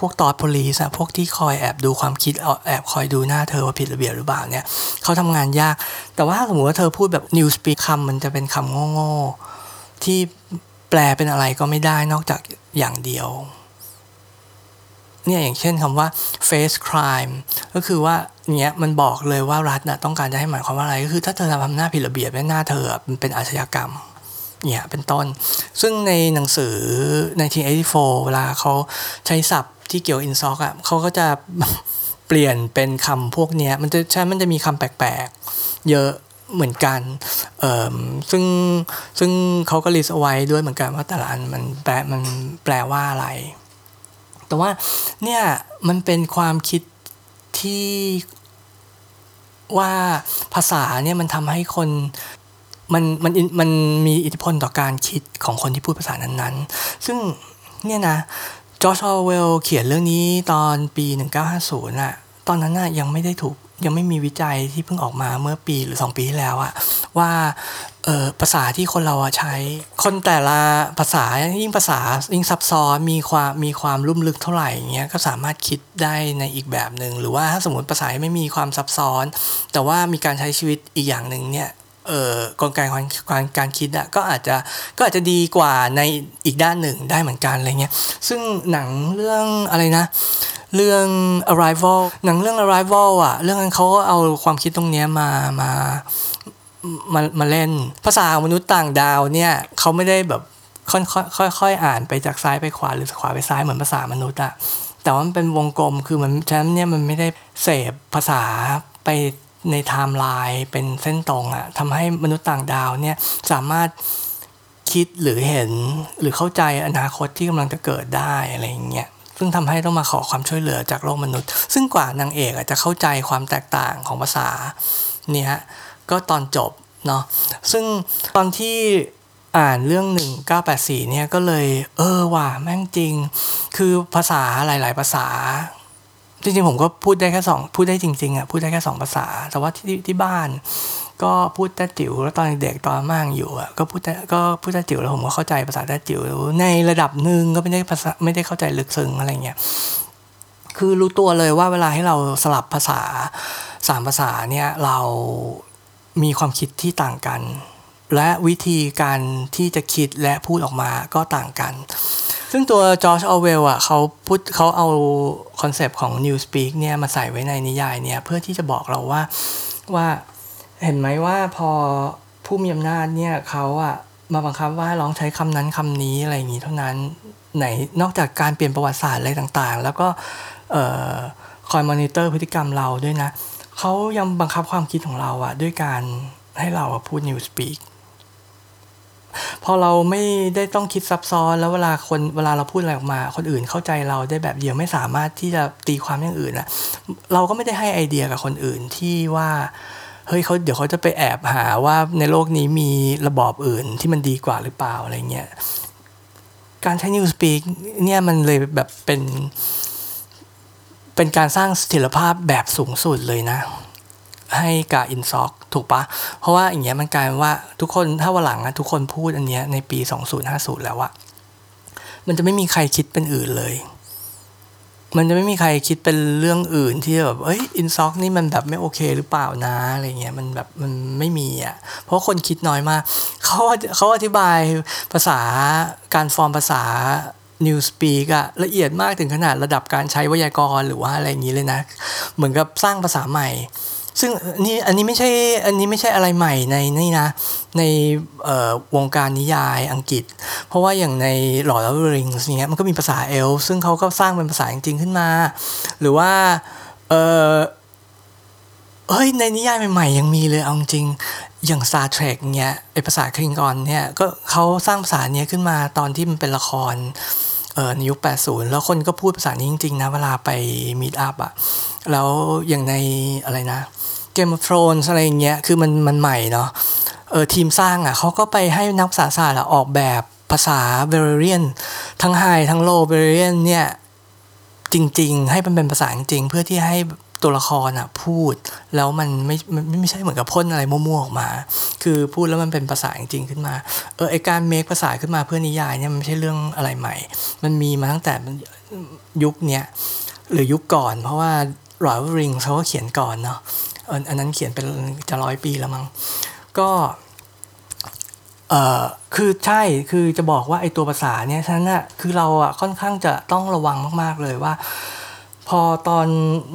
พวกตอดพลีสอะพวกที่คอยแอบดูความคิดแอบคอยดูหน้าเธอว่าผิดระเบียบหรือเปล่าเนี่ยเขาทำงานยาก แต่ว่าถ้าสมมติว่าเธอพูดแบบ new speak คำมันจะเป็นคำโง่ๆที่แปลเป็นอะไรก็ไม่ได้นอกจากอย่างเดียวเนี่ยอย่างเช่นคำว่า face crime ก็คือว่าเนี้ยมันบอกเลยว่ารัฐนะต้องการจะให้หมายความว่าอะไร ก็คือถ้าเธอทำหน้าผิดระเบียบหน้าเธอเป็นอาชญากรรม เนี่ยเป็นต้น ซึ่งในหนังสือ1984 เวลาเขาใช้ศัพท์ที่เกี่ยวอินซ็อกอะเขาก็จะเปลี่ยนเป็นคำพวกเนี้ยมันจะใช่มันจะมีคำแปลกๆ เยอะเหมือนกัน เอ่อ ซึ่งซึ่งเขาก็ลิสต์เอาไว้ด้วยเหมือนกันว่าแต่ละอันมันแปลมันแปลว่าอะไร แต่ว่าเนี่ยมันเป็นความคิดที่ว่าภาษาเนี่ยมันทำให้คน มันมันมันมีอิทธิพลต่อการคิดของคนที่พูดภาษานั้นๆ ซึ่งเนี่ยนะจอร์จอเวลเขียนเรื่องนี้ตอนปี 1950น่ะ ตอนนั้นน่ะยังไม่ได้ถูกยังไม่มีวิจัยที่เพิ่งออกมาเมื่อปีหรือ 2 ปีที่แล้วอะว่าเออภาษาที่คนเราใช้ คนแต่ละภาษายิ่งภาษายิ่งซับซ้อนมีความมีความลุ่มลึกเท่าไหร่เงี้ยก็สามารถคิดได้ในอีกแบบหนึ่งหรือว่าถ้าสมมติภาษาไม่มีความซับซ้อน แต่ว่ามีการใช้ชีวิตอีกอย่างหนึ่งเนี่ย เอ่อกลไกการการการคิดอะก็อาจจะก็อาจจะดีกว่าในอีกด้านหนึ่งได้เหมือนกันอะไรเงี้ยซึ่งหนังเรื่องอะไรนะ เรื่อง arrival หนังเรื่อง arrival อะเรื่องนั้นเขาก็เอาความคิดตรงเนี้ยมามามามาเล่น ภาษาของมนุษย์ต่างดาวเนี่ยเขาไม่ได้แบบค่อยๆค่อยๆอ่านไปจากซ้ายไปขวาหรือขวาไปซ้ายเหมือนภาษามนุษย์อะแต่ว่ามันเป็นวงกลมคือมันฉะนั้นเนี่ยมันไม่ได้เสพภาษาไป ในไทม์ไลน์เป็นเส้นตรงอะทำให้มนุษย์ต่างดาวเนี่ยสามารถคิดหรือเห็นหรือเข้าใจอนาคตที่กำลังจะเกิดได้อะไรอย่างเงี้ยซึ่งทำให้ต้องมาขอความช่วยเหลือจากโลกมนุษย์ ซึ่งกว่านางเอกจะเข้าใจความแตกต่างของภาษาเนี่ยก็ตอนจบเนาะซึ่งตอนที่อ่านเรื่อง 1984เนี่ยก็เลย เออว่ะแม่งจริง คือภาษาหลาย ๆ ภาษา จริงๆ ผมก็พูดได้แค่สองพูดได้จริงๆอะพูดได้แค่สองภาษา แต่ว่าที่ที่บ้าน ก็พูดแต่จิ๋วแล้วตอนเด็กตอนมั่งอยู่อะก็พูดแต่ก็พูดแต่จิ๋วแล้วผมก็เข้าใจภาษาแต่จิ๋วในระดับหนึ่งก็ไม่ได้ภาษาไม่ได้เข้าใจลึกซึ้งอะไรเงี้ยคือรู้ตัวเลยว่าเวลาให้เราสลับภาษาสามภาษาเนี่ยเรามีความคิดที่ต่างกัน และวิธีการที่จะคิดและพูดออกมาก็ต่างกัน ซึ่งตัวจอร์จออร์เวลอะเขาพูดเขาเอาคอนเซปต์ของ New Speak เนี่ยมาใส่ไว้ในนิยายเนี่ยเพื่อที่จะบอกเราว่าว่าเห็นไหมว่าพอผู้มีอำนาจเนี่ยเขาอะมาบังคับว่าต้องใช้คำนั้นคำนี้อะไรอย่างนี้เท่านั้นไหนนอกจากการเปลี่ยนประวัติศาสตร์อะไรต่างๆ แล้วก็คอยมอนิเตอร์พฤติกรรมเราด้วยนะเขายังบังคับความคิดของเราอะด้วยการให้เราพูด Newspeak พอเราไม่ได้ต้องคิดซับซ้อนแล้วเวลาคนเวลาเราพูดอะไรออกมา คนอื่นเข้าใจเราได้แบบเดียวไม่สามารถที่จะตีความอย่างอื่นอะเราก็ไม่ได้ให้ไอเดียกับคนอื่นที่ว่าเฮ้ยเขาเดี๋ยวเขาจะไปแอบหาว่าในโลกนี้มีระบอบอื่นที่มันดีกว่าหรือเปล่าอะไรเงี้ยการใช้ New Speak เนี่ยมันเลยแบบเป็น เป็นการสร้างสถิรภาพแบบสูงสุดเลยนะ ให้กับอินซ็อกถูกปะ เพราะว่าอย่างเงี้ยมันกลายว่าทุกคนถ้าวันหลังอะทุกคนพูดอันเนี้ยในปี 2050 แล้วอะมันจะไม่มีใครคิดเป็นอื่นเลย มันจะไม่มีใครคิดเป็นเรื่องอื่นที่แบบเอ้ยอินซ็อกนี่มันแบบไม่โอเคหรือเปล่านะอะไรเงี้ยมันแบบมันไม่มีอะ เพราะคนคิดน้อยมากเขาเขาอธิบายภาษาการฟอร์มภาษา New Speak อะละเอียดมากถึงขนาดระดับการใช้ไวยากรณ์หรือว่าอะไรอย่างนี้เลยนะ เหมือนกับสร้างภาษาใหม่ ซึ่งนี่อันนี้ไม่ใช่อันนี้ไม่ใช่อะไรใหม่ในนี่นะ ในวงการนิยายอังกฤษ เพราะว่าอย่างใน Lord of the Rings เนี้ยมันก็มีภาษาเอลซึ่งเขาก็สร้างเป็นภาษาจริงๆขึ้นมา หรือว่าเออเฮ้ยในนิยายใหม่ๆยังมีเลยเอาจริงอย่าง Star Trek เนี้ยไอภาษาคลิงกอนเนี่ยก็เขาสร้างภาษาเนี้ยขึ้นมาตอนที่มันเป็นละครเออในยุค 80 แล้วคนก็พูดภาษานี้จริงๆนะเวลาไปมีดอัพอะแล้วอย่างในอะไรนะ เกมโฟนอะไรเงี้ยคือมันมันใหม่เนาะเออทีมสร้างอะเขาก็ไปให้นักภาษาศาสตร์ออกแบบภาษาเบรเรียนทั้งไฮทั้งโลเบรเรียนเนี่ยจริง ๆ ให้มันเป็นภาษาจริงเพื่อที่ให้ตัวละครอะพูดแล้วมันไม่ไม่ไม่ใช่เหมือนกับพ่นอะไรมั่วๆออกมา คือพูดแล้วมันเป็นภาษาจริงๆขึ้นมาเออไอการเมคภาษาขึ้นมาเพื่อนิยายเนี่ยมันไม่ใช่เรื่องอะไรใหม่ มันมีมาตั้งแต่ยุคเนี้ยหรือยุคก่อน เพราะว่า Royal Ring เขาก็เขียนก่อนเนาะ อันนั้นเขียนเป็นจะร้อยปีแล้วมั้งก็เออคือใช่คือจะบอกว่าไอตัวภาษาเนี่ยฉันอะคือเราอะค่อนข้างจะต้องระวังมากๆเลยว่า พอตอน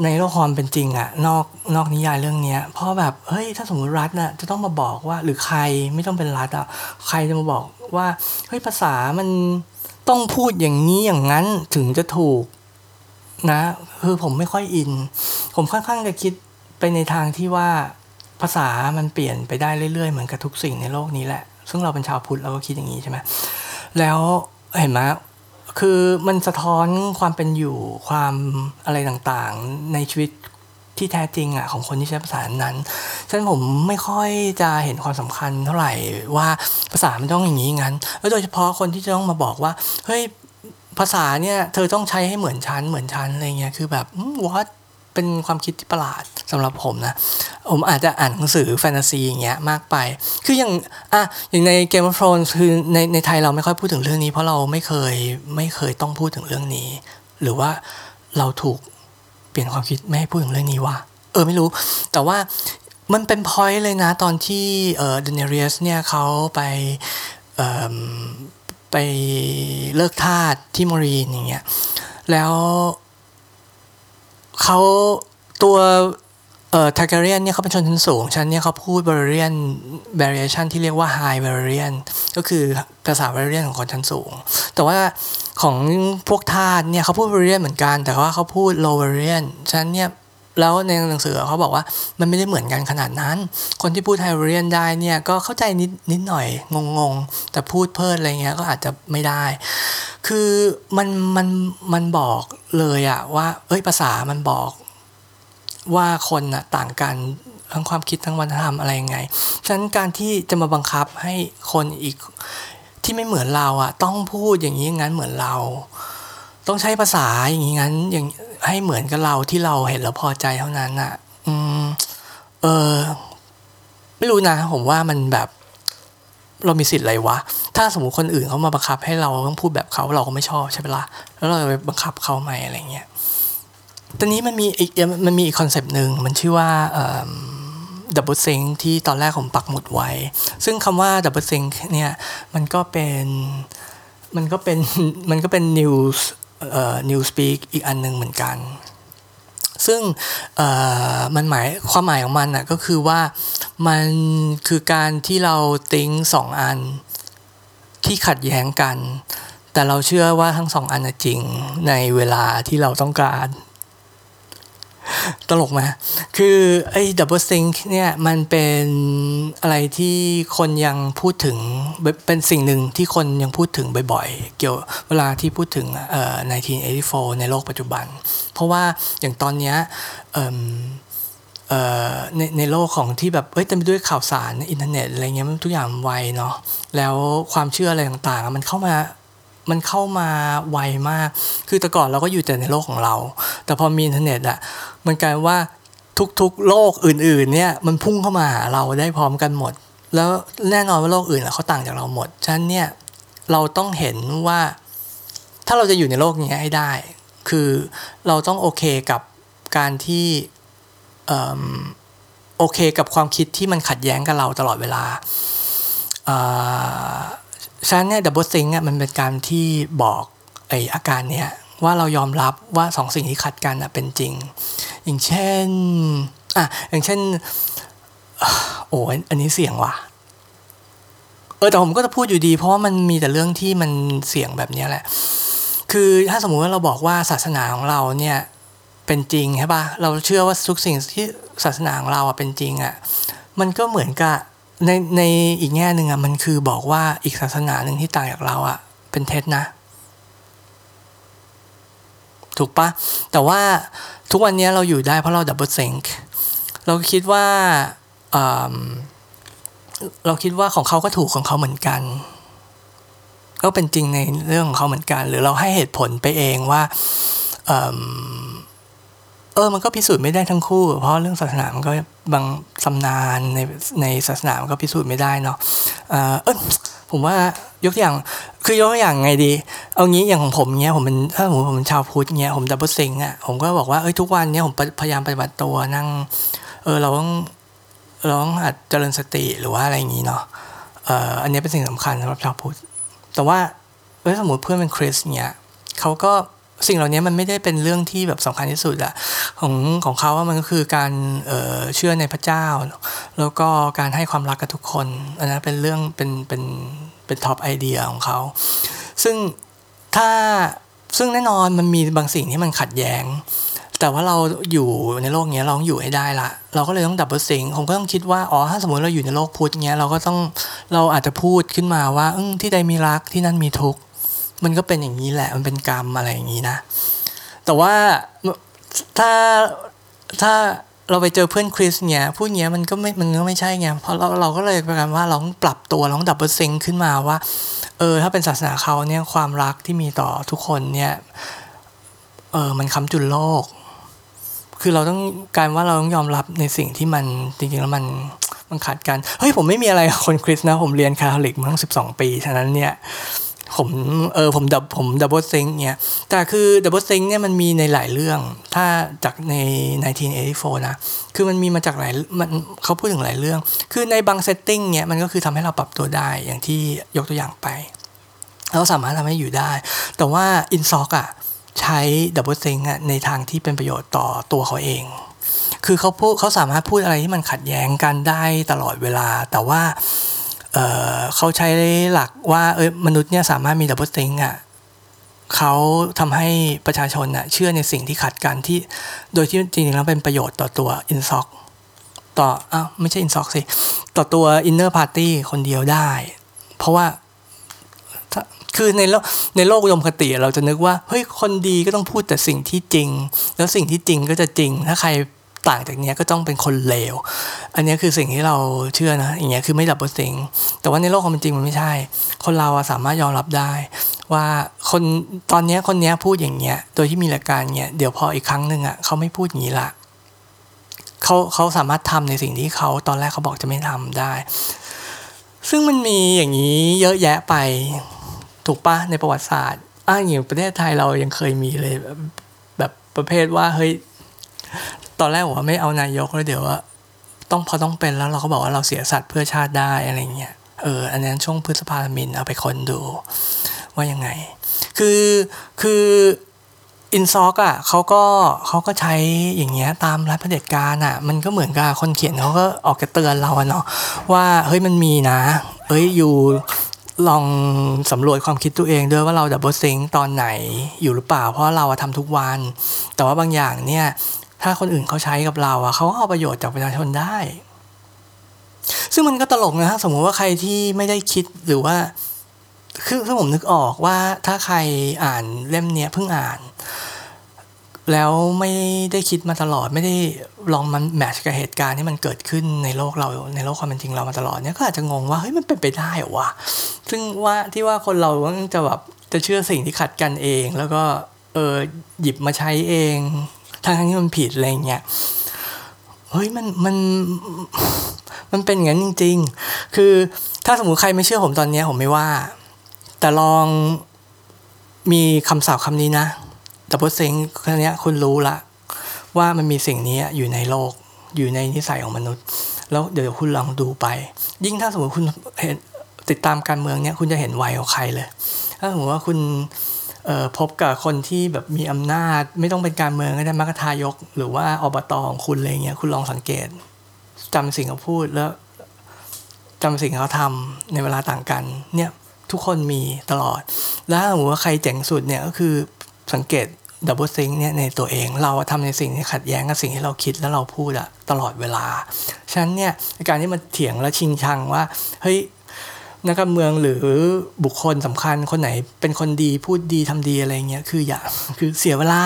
ในโลกความเป็นจริงอะนอกนอกนิยายเรื่องเนี้ยพอแบบเฮ้ยถ้าสมมติรัฐน่ะจะต้องมาบอกว่าหรือใครไม่ต้องเป็นรัฐอะใครจะมาบอกว่าเฮ้ยภาษามันต้องพูดอย่างนี้อย่างนั้นถึงจะถูกนะคือผมไม่ค่อยอิน ผมค่อนข้างจะคิด ไปในทางที่ว่าภาษามันเปลี่ยนไปได้เรื่อยๆ เหมือนกับทุกสิ่งในโลกนี้แหละ ซึ่งเราเป็นชาวพุทธเราก็คิดอย่างนี้ใช่ไหมแล้วเห็นไหมคือมันสะท้อนความเป็นอยู่ความอะไรต่างๆ ในชีวิตที่แท้จริงอะของคนที่ใช้ภาษานั้น ฉะนั้นผมไม่ค่อยจะเห็นความสำคัญเท่าไหร่ว่าภาษามันต้องอย่างนี้งั้น แล้วโดยเฉพาะคนที่จะต้องมาบอกว่า เฮ้ยภาษาเนี่ยเธอต้องใช้ให้เหมือนฉันเหมือนฉันอะไรเงี้ย คือแบบวัด เป็นความคิดที่ประหลาดสำหรับผมนะ ผมอาจจะอ่านหนังสือแฟนตาซีอย่างเงี้ยมากไป คืออย่างอะอย่างใน Game of Thrones คือในในไทยเราไม่ค่อยพูดถึงเรื่องนี้ เพราะเราไม่เคยไม่เคยต้องพูดถึงเรื่องนี้ หรือว่าเราถูกเปลี่ยนความคิดไม่ให้พูดถึงเรื่องนี้ว่า เออไม่รู้ แต่ว่ามันเป็นพอยต์เลยนะตอนที่เออเดนเรียสเนี่ยเขาไปเออไปเลิกทาสที่มอรีนอย่างเงี้ยแล้ว เขาตัวเอ่อทาการเรียนเนี่ยเขาเป็นชนชั้นสูง ชั้นเนี่ยเขาพูดบริเรียน variation ที่เรียกว่า high variation ก็คือภาษาบริเรียนของคนชั้นสูง แต่ว่าของพวกทาสเนี่ยเขาพูดบริเรียนเหมือนกัน แต่ว่าเขาพูด low variation ชั้นเนี่ย แล้วในหนังสือเขาบอกว่ามันไม่ได้เหมือนกันขนาดนั้น คนที่พูดไฮเรียนได้เนี่ยก็เข้าใจนิดนิดหน่อยงงๆ แต่พูดเพิ่มอะไรเงี้ยก็อาจจะไม่ได้ คือมันมันมันบอกเลยอะว่า เอ้ยภาษามันบอกว่าคนอะต่างกันทั้งความคิดทั้งวัฒนธรรมอะไรยังไง ฉะนั้นการที่จะมาบังคับให้คนอีกที่ไม่เหมือนเราอะต้องพูดอย่างนี้งั้นเหมือนเรา ต้องใช้ภาษาอย่างนี้งั้นอย่าง ให้เหมือนกับเราที่เราเห็นแล้วพอใจเท่านั้นอะอืม เออ ไม่รู้นะ ผมว่ามันแบบ เรามีสิทธิ์อะไรวะ ถ้าสมมติคนอื่นเขามาบังคับ ให้เราต้องพูดแบบเขาเราก็ไม่ชอบใช่ไหมละ่ะแล้วเราไปบังคับเขาไหมอะไรเงี้ยตอนนี้มันมีอีกมันมีอีก concept หนึ่งมันชื่อว่า doublethink ที่ตอนแรกผมปักหมุดไว้ ซึ่งคำว่า doublethink เนี่ย มันก็เป็น มันก็เป็น มันก็เป็น news เอ่อ Newspeak อีกอันหนึ่งเหมือนกัน ซึ่งมันหมายความหมายของมันนะก็คือว่ามันคือการที่เรา think สองอันที่ขัดแย้งกัน แต่เราเชื่อว่าทั้งสองอันจริงในเวลาที่เราต้องการ ตลกไหมคือไอ้ doublethink เนี่ยมันเป็นอะไรที่คนยังพูดถึงเป็นสิ่งหนึ่งที่คนยังพูดถึงบ่อยๆ เกี่ยวเวลาที่พูดถึงเอ่อ1984 ในโลกปัจจุบัน เพราะว่าอย่างตอนเนี้ยเอ่อในในโลกของที่แบบเอ้ยเต็มไปด้วยข่าวสารอินเทอร์เน็ตอะไรเงี้ยทุกอย่างไวเนาะแล้วความเชื่ออะไรต่างๆ มันเข้ามา มันเข้ามาไวมาก คือแต่ก่อนเราก็อยู่แต่ในโลกของเรา แต่พอมีอินเทอร์เน็ตอะมันกลายว่าทุกๆ โลกอื่นๆ เนี่ยมันพุ่งเข้ามาหาเราได้พร้อมกันหมด แล้วแน่นอนว่าโลกอื่นเขาต่างจากเราหมด ฉะนั้นเนี่ยเราต้องเห็นว่า ถ้าเราจะอยู่ในโลกนี้ให้ได้ คือเราต้องโอเคกับการที่โอเคกับความคิดที่มันขัดแย้งกับเราตลอดเวลา ฉะนั้นเนี่ยดับเบิลซิงอะมันเป็นการที่บอกไออาการเนี้ยว่าเรายอมรับว่าสองสิ่งที่ขัดกันเป็นจริง อย่างเช่นอะอย่างเช่นโอ้อันนี้เสียงว่ะเออแต่ผมก็จะพูดอยู่ดี เพราะว่ามันมีแต่เรื่องที่มันเสี่ยงแบบนี้แหละ คือถ้าสมมุติว่าเราบอกว่าศาสนาของเราเนี่ยเป็นจริงใช่ปะเราเชื่อว่าทุกสิ่งที่ศาสนาของเราอะเป็นจริงอะ มันก็เหมือนกับ ในในอีกแง่หนึ่งอะมันคือบอกว่าอีกศาสนาหนึ่งที่ต่างจากเราอะ เป็นเท็จนะ ถูกปะแต่ว่าทุกวันนี้เราอยู่ได้เพราะเราดับเบิลเซงเราคิดว่าเราคิดว่าของเขาก็ถูกของเขาเหมือนกัน ก็เป็นจริงในเรื่องของเขาเหมือนกัน หรือเราให้เหตุผลไปเองว่า ออมันก็พิสูจน์ไม่ได้ทั้งคู่ เพราะเรื่องศาสนามันก็บางสำนานในในศาสนามันก็พิสูจน์ไม่ได้เนาะเออผมว่ายกตัวอย่างคือยกตัวอย่างไงดี เอางี้อย่างของผมเนี้ยผมเป็นถ้าผมผมเป็นชาวพุทธเนี้ยผมดับเบิลซิงอะผมก็บอกว่าเอ้ยทุกวันเนี้ยผมพยายามปฏิบัติตัวนั่ง เออเราต้องเราต้องหัดเจริญสติหรือว่าอะไรอย่างนี้เนาะเอออันนี้เป็นสิ่งสำคัญสำหรับชาวพุทธแต่ว่าเอ้ยสมมติเพื่อนเป็นคริสต์เนี้ยเขาก็ สิ่งเหล่านี้มันไม่ได้เป็นเรื่องที่แบบสำคัญที่สุดอะของของเขาว่ามันก็คือการเเชื่อในพระเจ้า แล้วก็การให้ความรักกับทุกคนอันนั้นเป็นเรื่องเป็นเป็นเป็น top idea ของเขา ซึ่งถ้าซึ่งแน่นอนมันมีบางสิ่งที่มันขัดแย้ง แต่ว่าเราอยู่ในโลกนี้เราต้องอยู่ให้ได้ละเราก็เลยต้อง doublethink ผมก็ต้องคิดว่าอ๋อถ้าสมมติเราอยู่ในโลกพุทธเงี้ยเราก็ต้องเราอาจจะพูดขึ้นมาว่าที่ใดมีรักที่นั่นมีทุกข์ มันก็เป็นอย่างนี้แหละ มันเป็นกรรมอะไรอย่างนี้นะ แต่ว่าถ้าถ้าเราไปเจอเพื่อนคริสต์เนี่ยพูดเงี้ยมันก็ไม่มันก็ไม่ใช่ไงเพราะเราเราก็เลยกลายเป็นว่าเราต้องปรับตัวเราต้อง doublethink ขึ้นมาว่า เออ ถ้าเป็นศาสนาเขาเนี่ยความรักที่มีต่อทุกคนเนี่ย เออมันค้ำจุนโลก คือเราต้องการว่าเราต้องยอมรับในสิ่งที่มันจริงๆแล้วมันมันขัดกันเฮ้ยผมไม่มีอะไรคนคริสต์นะ ผมเรียนคาทอลิกมาตั้งสิบสองปีฉะนั้นเนี่ย ผมเออผมดับผม doublethink เนี่ยแต่คือ doublethink เนี่ยมันมีในหลายเรื่อง ถ้าจากใน 1984 นะ คือมันมีมาจากหลายมันเขาพูดถึงหลายเรื่อง คือในบาง setting เนี่ยมันก็คือทำให้เราปรับตัวได้อย่างที่ยกตัวอย่างไป เราสามารถทำให้อยู่ได้ แต่ว่า Ingsoc อะใช้ doublethink อะในทางที่เป็นประโยชน์ต่อตัวเขาเอง คือเขาพูดเขาสามารถพูดอะไรที่มันขัดแย้งกันได้ตลอดเวลาแต่ว่า เขาใช้หลักว่าเอยมนุษย์เนี่ยสามารถมี doublethink อะเขาทำให้ประชาชนอะเชื่อในสิ่งที่ขัดกันที่ โดยที่จริงๆแล้วเป็นประโยชน์ต่อตัว Ingsoc ต่ออ้าวไม่ใช่ Ingsoc สิต่อตัว Inner Party คนเดียวได้ เพราะว่าคือในโลกในโลกอุดมคติเราจะนึกว่าเฮ้ยคนดีก็ต้องพูดแต่สิ่งที่จริง แล้วสิ่งที่จริงก็จะจริง ถ้าใคร ต่างจากนี้ก็ต้องเป็นคนเลว อันนี้คือสิ่งที่เราเชื่อนะ อย่างเงี้ยคือไม่ doublethink แต่ว่าในโลกความเป็นจริงมันไม่ใช่ คนเราสามารถยอมรับได้ ว่าคนตอนนี้คนนี้พูดอย่างเงี้ย โดยที่มีหลักการเงี้ย เดี๋ยวพออีกครั้งหนึ่งอะเขาไม่พูดอย่างนี้ละเขาเขาสามารถทำในสิ่งที่เขาตอนแรกเขาบอกจะไม่ทำได้ ซึ่งมันมีอย่างนี้เยอะแยะไป ถูกปะในประวัติศาสตร์อ้างอย่างประเทศไทยเรายังเคยมีเลยแบบประเภทว่าเฮ้ย ตอนแรกว่าไม่เอานายกแล้วเดี๋ยวว่าต้องพอต้องเป็นแล้วเราก็บอกว่าเราเสียสัตว์เพื่อชาติได้อะไรเงี้ยเอออันนั้นช่วงพฤษภามินเอาไปคนดู ว่ายังไง คือคืออินซอกอะเขาก็เขาก็ใช้อย่างเงี้ยตามรัฐเผด็จการอะ มันก็เหมือนกับคนเขียนเขาก็ออกจะเตือนเราเนาะว่าเฮ้ยมันมีนะเฮ้ยอยู่ลองสำรวจความคิดตัวเองด้วยว่าเราดับเบิลซิงตอนไหนอยู่หรือเปล่า เพราะเราทำทุกวัน แต่ว่าบางอย่างเนี่ย ถ้าคนอื่นเขาใช้กับเราอะเขาเอาประโยชน์จากประชาชนได้ ซึ่งมันก็ตลกนะสมมุติว่าใครที่ไม่ได้คิดหรือว่า คือคือผมนึกออกว่าถ้าใครอ่านเล่มเนี้ยเพิ่งอ่าน แล้วไม่ได้คิดมาตลอดไม่ได้ลองมันแมทช์กับเหตุการณ์ที่มันเกิดขึ้นในโลกเราในโลกความเป็นจริงเรามาตลอดเนี่ยก็อาจจะงงว่าเฮ้ยมันเป็นไปได้เหรอวะซึ่งว่าที่ว่าคนเราจะแบบจะเชื่อสิ่งที่ขัดกันเอง แล้วก็เออหยิบมาใช้เอง ทั้งที่มันผิดอะไรเงี้ยเฮ้ยมันมันมันเป็นอย่างนั้นจริง ๆ คือถ้าสมมติใครไม่เชื่อผมตอนนี้ผมไม่ว่า แต่ลองมีคำสาบคำนี้นะแต่พอเซงคนนี้คุณรู้ละ ว่ามันมีสิ่งนี้อยู่ในโลก อยู่ในนิสัยของมนุษย์ แล้วเดี๋ยวคุณลองดูไป ยิ่งถ้าสมมติคุณเห็นติดตามการเมืองเนี้ยคุณจะเห็นวัยของใครเลย ถ้าสมมติว่าคุณ พบกับคนที่แบบมีอำนาจ ไม่ต้องเป็นการเมืองก็ได้มักทายก หรือว่าอบตของคุณอะไรเงี้ยคุณลองสังเกตจำสิ่งเขาพูดแล้วจำสิ่งเขาทำในเวลาต่างกันเนี่ยทุกคนมีตลอด แล้วถ้าว่าใครเจ๋งสุดเนี่ยก็คือสังเกตดับเบิลซิงเนี่ยในตัวเองเราทำในสิ่งที่ขัดแย้งกับสิ่งที่เราคิดแล้วเราพูดอะตลอดเวลา ฉะนั้นเนี่ยการที่มาเถียงและชิงชังว่าเฮ้ย นักการเมืองหรือบุคคลสำคัญคนไหนเป็นคนดีพูดดีทำดีอะไรเงี้ยคืออย่าคือเสียเวลา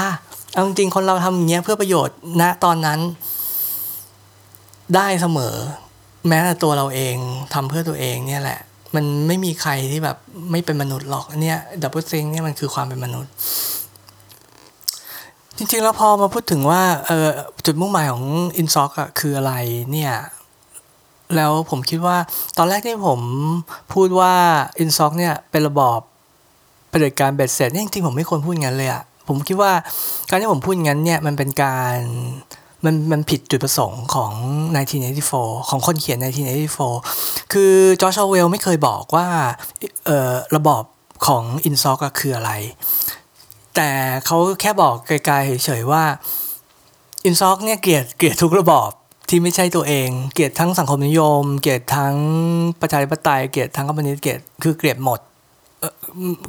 เอาจริงคนเราทำอย่างเงี้ยเพื่อประโยชน์ณตอนนั้น ได้เสมอ แม้แต่ตัวเราเองทำเพื่อตัวเองเนี่ยแหละ มันไม่มีใครที่แบบไม่เป็นมนุษย์หรอกเนี่ยดับเบิลซิงเนี่ยมันคือความเป็นมนุษย์ จริงๆแล้วพอมาพูดถึงว่าเออจุดมุ่งหมายของอินซ็อกอะคืออะไรเนี่ย แล้วผมคิดว่าตอนแรกที่ผมพูดว่า i n s o c เนี่ยเป็นระบอบปฏิบัติการเบ็ดเสร็จเนี่ยจริงๆผมไม่ควรพูดงั้นเลยอะผมคิดว่าการที่ผมพูดงั้นเนี่ยมันเป็นการมันมันผิดจุดประสงค์ของ 1984 ของคนเขียน 1984 คือจอร์จอเวลไม่เคยบอกว่าเอ่อระบอบของ i n s o c คืออะไร แต่เขาแค่บอกไกลๆเฉยๆว่า i n s o c เนี่ยเกลียดเกลียดทุกระบอบ ที่ไม่ใช่ตัวเอง เกลียดทั้งสังคมนิยม เกลียดทั้งประชาธิปไตย เกลียดทั้งคอมมิวนิสต์เกลียดคือเกลียดหมด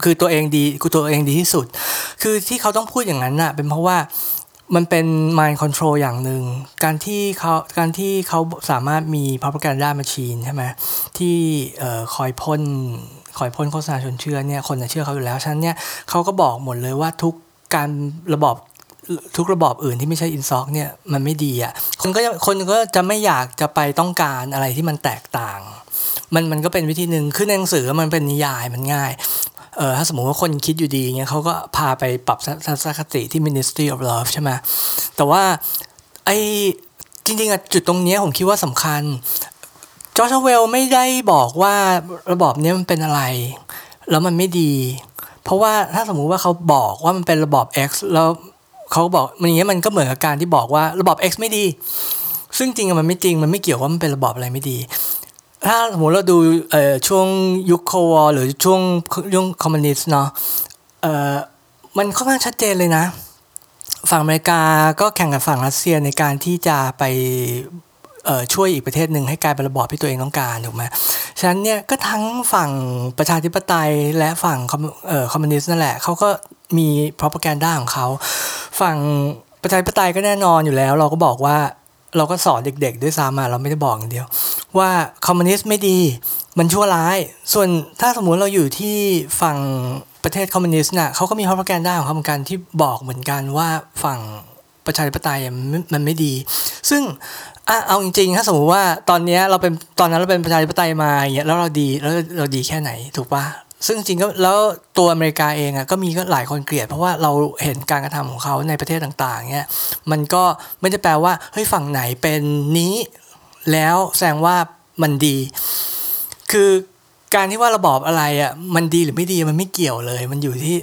คือตัวเองดีกูตัวเองดีที่สุด คือที่เขาต้องพูดอย่างนั้นน่ะเป็นเพราะว่ามันเป็น mind control อย่างหนึ่ง การที่เขาการที่เขาสามารถมี propaganda machine ใช่ไหมที่คอยพ่นคอยพ่นโฆษณาชวนเชื่อเนี่ยคนจะเชื่อเขาอยู่แล้วฉะนั้นเนี่ยเขาก็บอกหมดเลยว่าทุกการระบอบ ทุกระบอบอื่นที่ไม่ใช่อินซอกเนี่ยมันไม่ดีอะ่ะคนก็คนก็จะไม่อยากจะไปต้องการอะไรที่มันแตกต่าง มันมันก็เป็นวิธีหนึ่งคือในหนังสือมันเป็นนิยายมันง่ายเออถ้าสมมติว่าคนคิดอยู่ดีเงี้ยเขาก็พาไปปรับทัศนคติที่ Ministry of Love ใช่ไหมแต่ว่าไอจริงๆอะจุดตรงนี้ผมคิดว่าสำคัญจอร์จเวลไม่ได้บอกว่าระบอบนี้มันเป็นอะไร แล้วมันไม่ดี เพราะว่าถ้าสมมุติว่าเขาบอกว่ามันเป็นระบอบ X แล้ว เขาบอกมันอย่างเงี้ยมันก็เหมือนกับการที่บอกว่าระบอบ X ไม่ดี ซึ่งจริงมันไม่จริงมันไม่เกี่ยวว่ามันเป็นระบอบอะไรไม่ดี ถ้าสมมติเราดูเอ่อช่วงยุคโควอหรือช่วงยุคคอมมิวนิสต์เนาะเอ่อมันค่อนข้างชัดเจนเลยนะ ฝั่งอเมริกาก็แข่งกับฝั่งรัสเซียในการที่จะไปช่วยอีกประเทศหนึ่งให้กลายเป็นระบอบที่ตัวเองต้องการถูกไหมฉะนั้นเนี่ยก็ทั้งฝั่งประชาธิปไตยและฝั่งคอมมิวนิสต์นั่นแหละเขาก็ มี propaganda ของเขา ฝั่งประชาธิปไตยก็แน่นอนอยู่แล้ว เราก็บอกว่าเราก็สอนเด็ก ๆ ด้วยซ้ำเราไม่ได้บอกอย่างเดียว ว่าคอมมิวนิสต์ไม่ดีมันชั่วร้าย ส่วนถ้าสมมุติเราอยู่ที่ฝั่งประเทศคอมมิวนิสต์น่ะเขาก็มี propaganda ของเขาเหมือนกันที่บอกเหมือนกันว่าฝั่งประชาธิปไตยมันไม่ดี ซึ่งอะเอาจริงๆ ถ้าสมมติว่าตอนนี้เราเป็นตอนนั้นเราเป็นประชาธิปไตยมาอย่างเงี้ยแล้วเราดีแล้วเราดีแค่ไหนถูกปะ ซึ่งจริงก็แล้วตัวอเมริกาเองอะก็มีก็หลายคนเกลียด เพราะว่าเราเห็นการกระทำของเขาในประเทศต่างๆเงี้ยมันก็ไม่ได้แปลว่าเฮ้ยฝั่งไหนเป็นนี้ แล้วแสดงว่ามันดี คือการที่ว่าระบอบอะไรอะมันดีหรือไม่ดีมันไม่เกี่ยวเลย มันอยู่ที่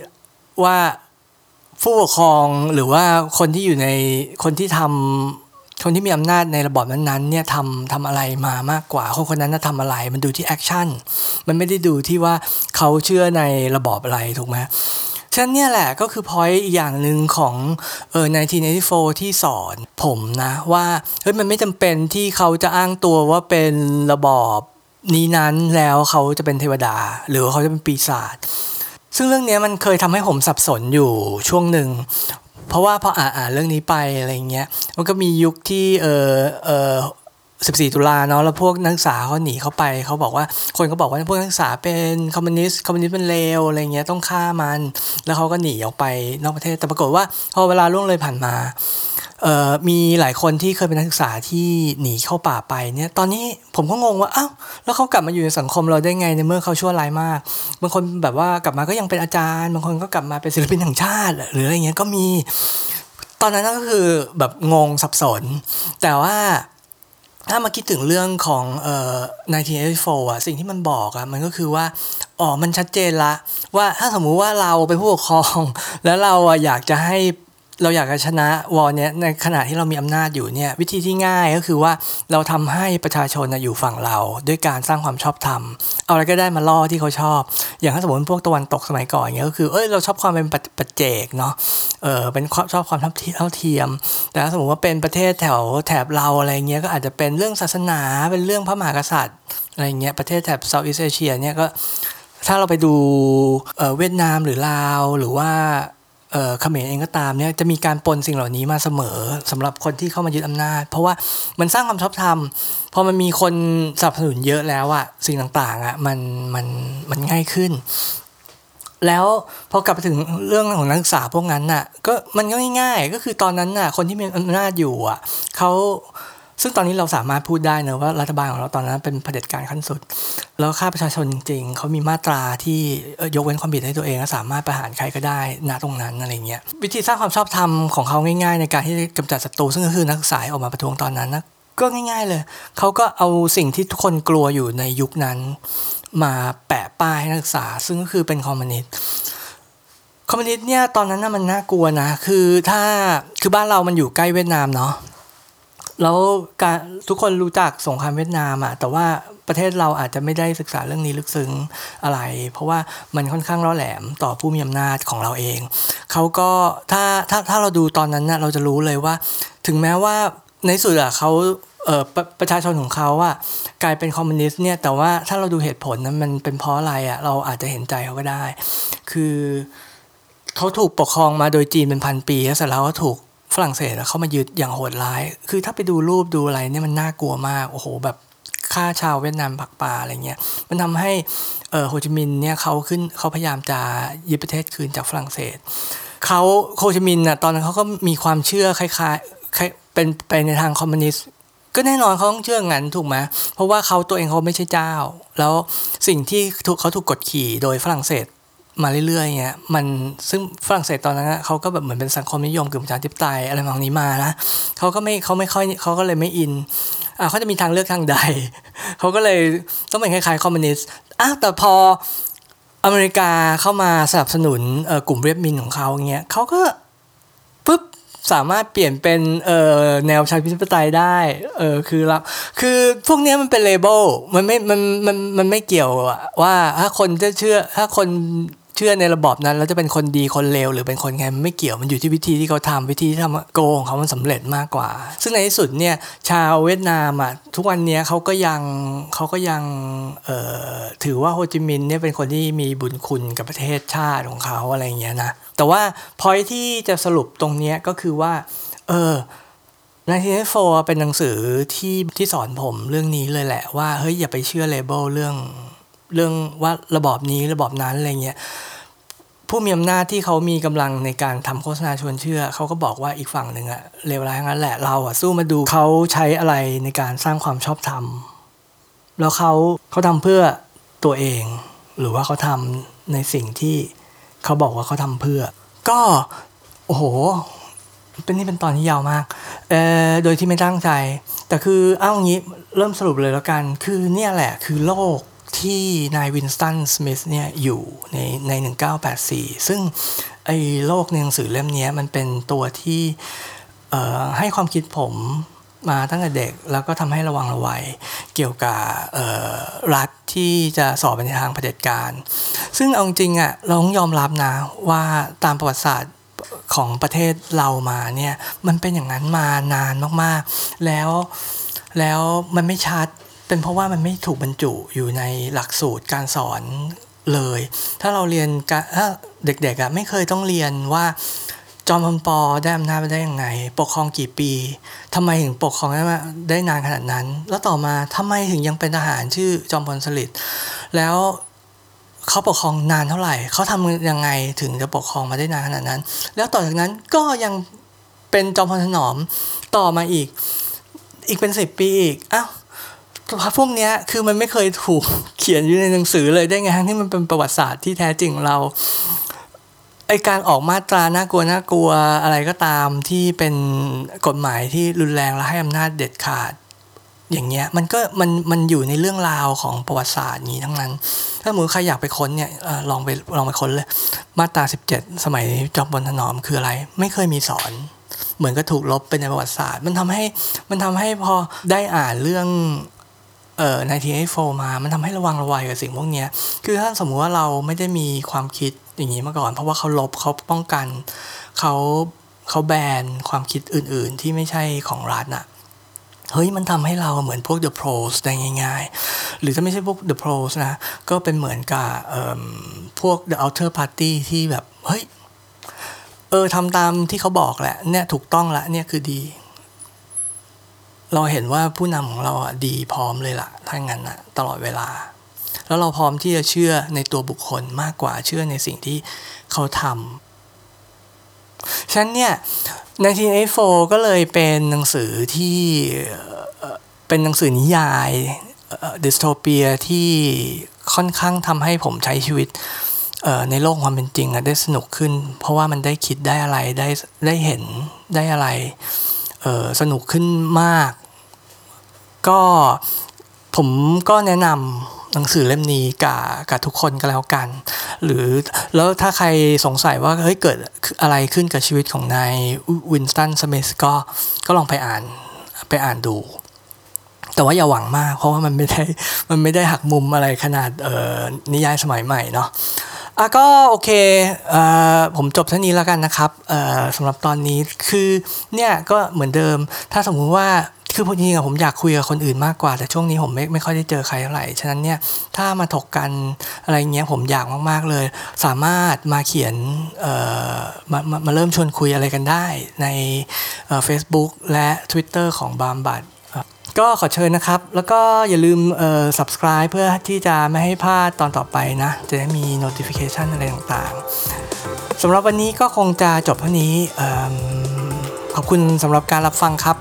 ว่าผู้ปกครองหรือว่าคนที่อยู่ในคนที่ทำ คนที่มีอำนาจในระบอบนั้นๆเนี่ยทำทำอะไรมามากกว่าคนคนนั้นทำอะไร มันดูที่ action มันไม่ได้ดูที่ว่าเขาเชื่อในระบอบอะไรถูกไหมฉะนั้นเนี่ยแหละก็คือ point อีกอย่างหนึ่งของเออ1984ที่สอนผมนะว่าเฮ้ยมันไม่จำเป็นที่เขาจะอ้างตัวว่าเป็นระบอบนี้นั้นแล้วเขาจะเป็นเทวดา หรือเขาจะเป็นปีศาจซึ่งเรื่องนี้มันเคยทำให้ผมสับสนอยู่ช่วงหนึ่ง เพราะว่าพออ่านอ่านเรื่องนี้ไปอะไรเงี้ยมันก็มียุคที่เออเออ 14 ตุลาเนาะแล้วพวกนักศึกษาเขาหนีเข้าไปเขาบอกว่าคนก็บอกว่าพวกนักศึกษาเป็นคอมมิวนิสต์คอมมิวนิสต์เป็นเลวอะไรเงี้ยต้องฆ่ามัน แล้วเขาก็หนีออกไปนอกประเทศแต่ปรากฏว่าพอเวลาล่วงเลยผ่านมาเอ่อมีหลายคนที่เคยเป็นนักศึกษาที่หนีเข้าป่าไปเนี่ยตอนนี้ผมก็งงว่าอ้าวแล้วเขากลับมาอยู่ในสังคมเราได้ไงในเมื่อเขาชั่วร้ายมากบางคนแบบว่ากลับมาก็ยังเป็นอาจารย์ บางคนก็กลับมาเป็นศิลปินแห่งชาติ หรืออะไรเงี้ยก็มี ตอนนั้นก็คือแบบงงสับสน แต่ว่า ถ้ามาคิดถึงเรื่องของเอ่อ1984อะสิ่งที่มันบอกอะมันก็คือว่าอ๋อมันชัดเจนละว่าถ้าสมมุติว่าเราไปผู้ปกครอง แล้วเราอยากจะให้ เราอยากจะชนะวอลเนี้ยในขณะที่เรามีอำนาจอยู่เนี่ยวิธีที่ง่ายก็คือว่าเราทำให้ประชาชนอยู่ฝั่งเรา ด้วยการสร้างความชอบธรรมเอาอะไรก็ได้มาล่อที่เขาชอบ อย่างถ้าสมมติพวกตะวันตกสมัยก่อนเนี้ยก็คือเอ้ยเราชอบความเป็นปัจเจกเนาะเออเป็นชอบความเท่าเทียม แต่ถ้าสมมติว่าเป็นประเทศแถวแถบเราอะไรเงี้ยก็อาจจะเป็นเรื่องศาสนาเป็นเรื่องพระมหากษัตริย์อะไรเงี้ยประเทศแถบเซาท์อีสเอเชียเนี่ยก็ถ้าเราไปดูเวียดนามหรือลาวหรือว่า เขมรเองก็ตามเนี่ยจะมีการปนสิ่งเหล่านี้มาเสมอสำหรับคนที่เข้ามายึดอำนาจ เพราะว่ามันสร้างความชอบธรรมพอมันมีคนสนับสนุนเยอะแล้วอะสิ่งต่างๆอะมันมันมันง่ายขึ้น แล้วพอกลับไปถึงเรื่องของนักศึกษาพวกนั้นน่ะก็มันก็ง่ายๆ ก็คือตอนนั้นน่ะคนที่มีอำนาจอยู่อะเขา ซึ่งตอนนี้เราสามารถพูดได้นะว่ารัฐบาลของเราตอนนั้นเป็นเผด็จการขั้นสุด แล้วค่าประชาชนจริงๆเขามีมาตราที่ยกเว้นความผิดให้ตัวเองและสามารถประหารใครก็ได้ณตรงนั้นอะไรเงี้ยวิธีสร้างความชอบธรรมของเขาง่าย ๆ ในการที่กำจัดศัตรูซึ่งก็คือนักศึกษาออกมาประท้วงตอนนั้นนะก็ง่าย ๆ เลย เขาก็เอาสิ่งที่ทุกคนกลัวอยู่ในยุคนั้น มาแปะป้ายให้นักศึกษา ซึ่งก็คือเป็นคอมมิวนิสต์คอมมิวนิสต์เนี่ยตอนนั้นน่ะมันน่ากลัวนะ คือถ้าคือบ้านเรามันอยู่ใกล้เวียดนามเนาะ แล้วการทุกคนรู้จักสงครามเวียดนามอะแต่ว่าประเทศเราอาจจะไม่ได้ศึกษาเรื่องนี้ลึกซึ้งอะไร เพราะว่ามันค่อนข้างร้อแหลมต่อผู้มีอำนาจของเราเองเขาก็ถ้าถ้าถ้าเราดูตอนนั้นนะเราจะรู้เลยว่า ถึงแม้ว่าในสุดอะเขาเออประประชาชนของเขาอะกลายเป็นคอมมิวนิสต์เนี่ยแต่ว่าถ้าเราดูเหตุผลนั้นมันเป็นเพราะอะไรอะเราอาจจะเห็นใจเขาก็ได้ คือเขาถูกปกครองมาโดยจีนเป็นพันปีแล้วเสร็จแล้วก็ถูก ฝรั่งเศสเข้ามายึดอย่างโหดร้าย คือถ้าไปดูรูปดูอะไรเนี่ยมันน่ากลัวมาก โอ้โห แบบฆ่าชาวเวียดนามผักปลาอะไรเงี้ย มันทำให้เออโฮจิมินห์เนี่ยเขาขึ้นเขาพยายามจะยึดประเทศคืนจากฝรั่งเศสเขาโฮจิมินห์น่ะตอนนั้นเขาก็มีความเชื่อคล้ายๆเป็นไปในทางคอมมิวนิสต์ก็แน่นอนเขาต้องเชื่องั้นถูกไหมเพราะว่าเขาตัวเองเขาไม่ใช่เจ้า แล้วสิ่งที่ถูกเขาถูกกดขี่โดยฝรั่งเศส มาเรื่อยๆเงี้ยมันซึ่งฝรั่งเศสตอนนั้นเขาก็แบบเหมือนเป็นสังคมนิยมกึ่งประชาธิปไตยอะไรแบบนี้มานะเขาก็ไม่เขาไม่ค่อยเขาก็เลยไม่อินอ่าเขาจะมีทางเลือกทางใดเขาก็เลยต้องเป็นคล้ายๆคอมมิวนิสต์อ้าวแต่พออเมริกาเข้ามาสนับสนุนเอ่อกลุ่มเรียบมินของเขาเงี้ยเขาก็ปุ๊บสามารถเปลี่ยนเป็นเอ่อแนวชาติธิปไตยได้เออคือรับคือพวกนี้มันเป็นเลเบลมันไม่มันมันมันไม่เกี่ยวว่าถ้าคนจะเชื่อถ้าคน เชื่อในระบอบนั้นแล้วจะเป็นคนดีคนเลวหรือเป็นคนไงมันไม่เกี่ยวมันอยู่ที่วิธีที่เขาทำวิธีที่ทำโกของเขามันสำเร็จมากกว่า ซึ่งในที่สุดเนี่ยชาวเวียดนามอะทุกวันนี้เขาก็ยังเขาก็ยังถือว่าโฮจิมินห์เนี่ยเป็นคนที่มีบุญคุณกับประเทศชาติของเขาอะไรเงี้ยนะแต่ว่าพอยที่จะสรุปตรงนี้ก็คือว่าเออในทีโฟเป็นหนังสือที่ที่สอนผมเรื่องนี้เลยแหละว่าเฮ้ยอย่าไปเชื่อเลเบลเรื่อง เรื่องว่าระบอบนี้ระบอบนั้นอะไรเงี้ยผู้มีอำนาจที่เขามีกำลังในการทำโฆษณาชวนเชื่อ เขาก็บอกว่าอีกฝั่งหนึ่งอะเลวร้ายงั้นแหละเราอะสู้มาดูเขาใช้อะไรในการสร้างความชอบธรรมแล้วเขาเขาทำเพื่อตัวเอง หรือว่าเขาทำในสิ่งที่เขาบอกว่าเขาทำเพื่อ ก็โอ้โห เป็นนี่เป็นตอนที่ยาวมากเอ่อโดยที่ไม่ตั้งใจ แต่คือเอ้างี้เริ่มสรุปเลยแล้วกัน คือเนี่ยแหละคือโลก ที่นายวินสตันสมิธเนี่ยอยู่ในใน 1984 ซึ่งไอ้โลกในหนังสือเล่มนี้มันเป็นตัวที่ให้ความคิดผมมาตั้งแต่เด็กแล้วก็ทำให้ระวังระวัยเกี่ยวกับรัฐที่จะสอบไปในทางเผด็จการ ซึ่งเอาจริงอะ่ะเราต้องยอมรับนะว่าตามประวัติศาสตร์ของประเทศเรามาเนี่ยมันเป็นอย่างนั้นมานานมากๆ แล้วแล้วมันไม่ชัด เป็นเพราะว่ามันไม่ถูกบรรจุอยู่ในหลักสูตรการสอนเลย ถ้าเราเรียนถ้าเด็กๆอะไม่เคยต้องเรียนว่าจอมพลปอได้อำนาจไปได้ยังไง ปกครองกี่ปีทำไมถึงปกครองได้มาได้นานขนาดนั้น แล้วต่อมาทำไมถึงยังเป็นทหารชื่อจอมพลสฤษดิ์แล้วเขาปกครองนานเท่าไหร่ เขาทำยังไงถึงจะปกครองมาได้นานขนาดนั้น แล้วต่อจากนั้นก็ยังเป็นจอมพลถนอมต่อมาอีก อีกเป็นสิบปีอีกอ้าว พวกนี้คือมันไม่เคยถูกเขียนอยู่ในหนังสือเลยได้ไงที่มันเป็นประวัติศาสตร์ที่แท้จริงเราไอการออกมาตราน่ากลัวน่ากลัวอะไรก็ตามที่เป็นกฎหมายที่รุนแรงและให้อำนาจเด็ดขาด อย่างเงี้ยมันก็มันมันอยู่ในเรื่องราวของประวัติศาสตร์นี้ทั้งนั้น ถ้ามมติใครอยากไปค้นเนี่ยลองไปลองไปค้นเลย มาตรา 17 สมัยจอมพลถนอมคืออะไร ไม่เคยมีสอนเหมือนก็ถูกลบไปในประวัติศาสตร์ มันทำให้มันทำให้พอได้อ่านเรื่อง เอ่อในทีไอโฟมามันทำให้ระวังระวัยกับสิ่งพวกนี้คือถ้าสมมุติว่าเราไม่ได้มีความคิดอย่างนี้มาก่อน เพราะว่าเขาลบเขาป้องกันเขาเขาแบนความคิดอื่น ๆ ที่ไม่ใช่ของรัฐน่ะเฮ้ยมันทำให้เราเหมือนพวก The Pros ได้ง่าย ๆ หรือถ้าไม่ใช่พวก The Pros นะ ก็เป็นเหมือนกับพวก The Outer Party ที่แบบ เฮ้ย เออทำตามที่เขาบอกแหละ เนี่ยถูกต้องละเนี่ยคือดี เราเห็นว่าผู้นำของเราอะดีพร้อมเลยล่ะถ้างั้นอะตลอดเวลา แล้วเราพร้อมที่จะเชื่อในตัวบุคคลมากกว่าเชื่อในสิ่งที่เขาทำฉะนั้นเนี่ย1984ก็เลยเป็นหนังสือที่เป็นหนังสือนิยายดิสโทเปียที่ค่อนข้างทำให้ผมใช้ชีวิตในโลกความเป็นจริงได้สนุกขึ้น เพราะว่ามันได้คิดได้อะไรได้ได้เห็นได้อะไร สนุกขึ้นมาก ก็ผมก็แนะนำหนังสือเล่มนี้กับกับทุกคนก็แล้วกัน หรือแล้วถ้าใครสงสัยว่าเฮ้ยเกิดอะไรขึ้นกับชีวิตของนายวินสตันสมิธก็ก็ลองไปอ่านไปอ่านดู แต่ว่าอย่าหวังมาก เพราะว่ามันไม่ได้มันไม่ได้หักมุมอะไรขนาดเอ่อนิยายสมัยใหม่เนาะอะก็โอเคเอ่อผมจบเท่านี้แล้วกันนะครับเอ่อสำหรับตอนนี้คือเนี่ยก็เหมือนเดิม ถ้าสมมุติว่าคือจริงๆผมอยากคุยกับคนอื่นมากกว่าแต่ช่วงนี้ผมไม่ไม่ค่อยได้เจอใครเท่าไหร่ฉะนั้นเนี่ยถ้ามาถกกันอะไรเงี้ยผมอยากมากๆเลย สามารถมาเขียนเอ่อมามามาเริ่มชวนคุยอะไรกันได้ในเฟซบุ๊กและ Twitter ของบามบัต ก็ขอเชิญนะครับ แล้วก็อย่าลืมเอ่อ subscribe เพื่อที่จะไม่ให้พลาดตอนต่อไปนะ จะได้มี notification อะไรต่างๆสำหรับวันนี้ก็คงจะจบเท่านี้ขอบคุณสำหรับการรับฟังครับ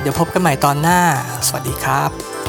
เดี๋ยวพบกันใหม่ตอนหน้า สวัสดีครับ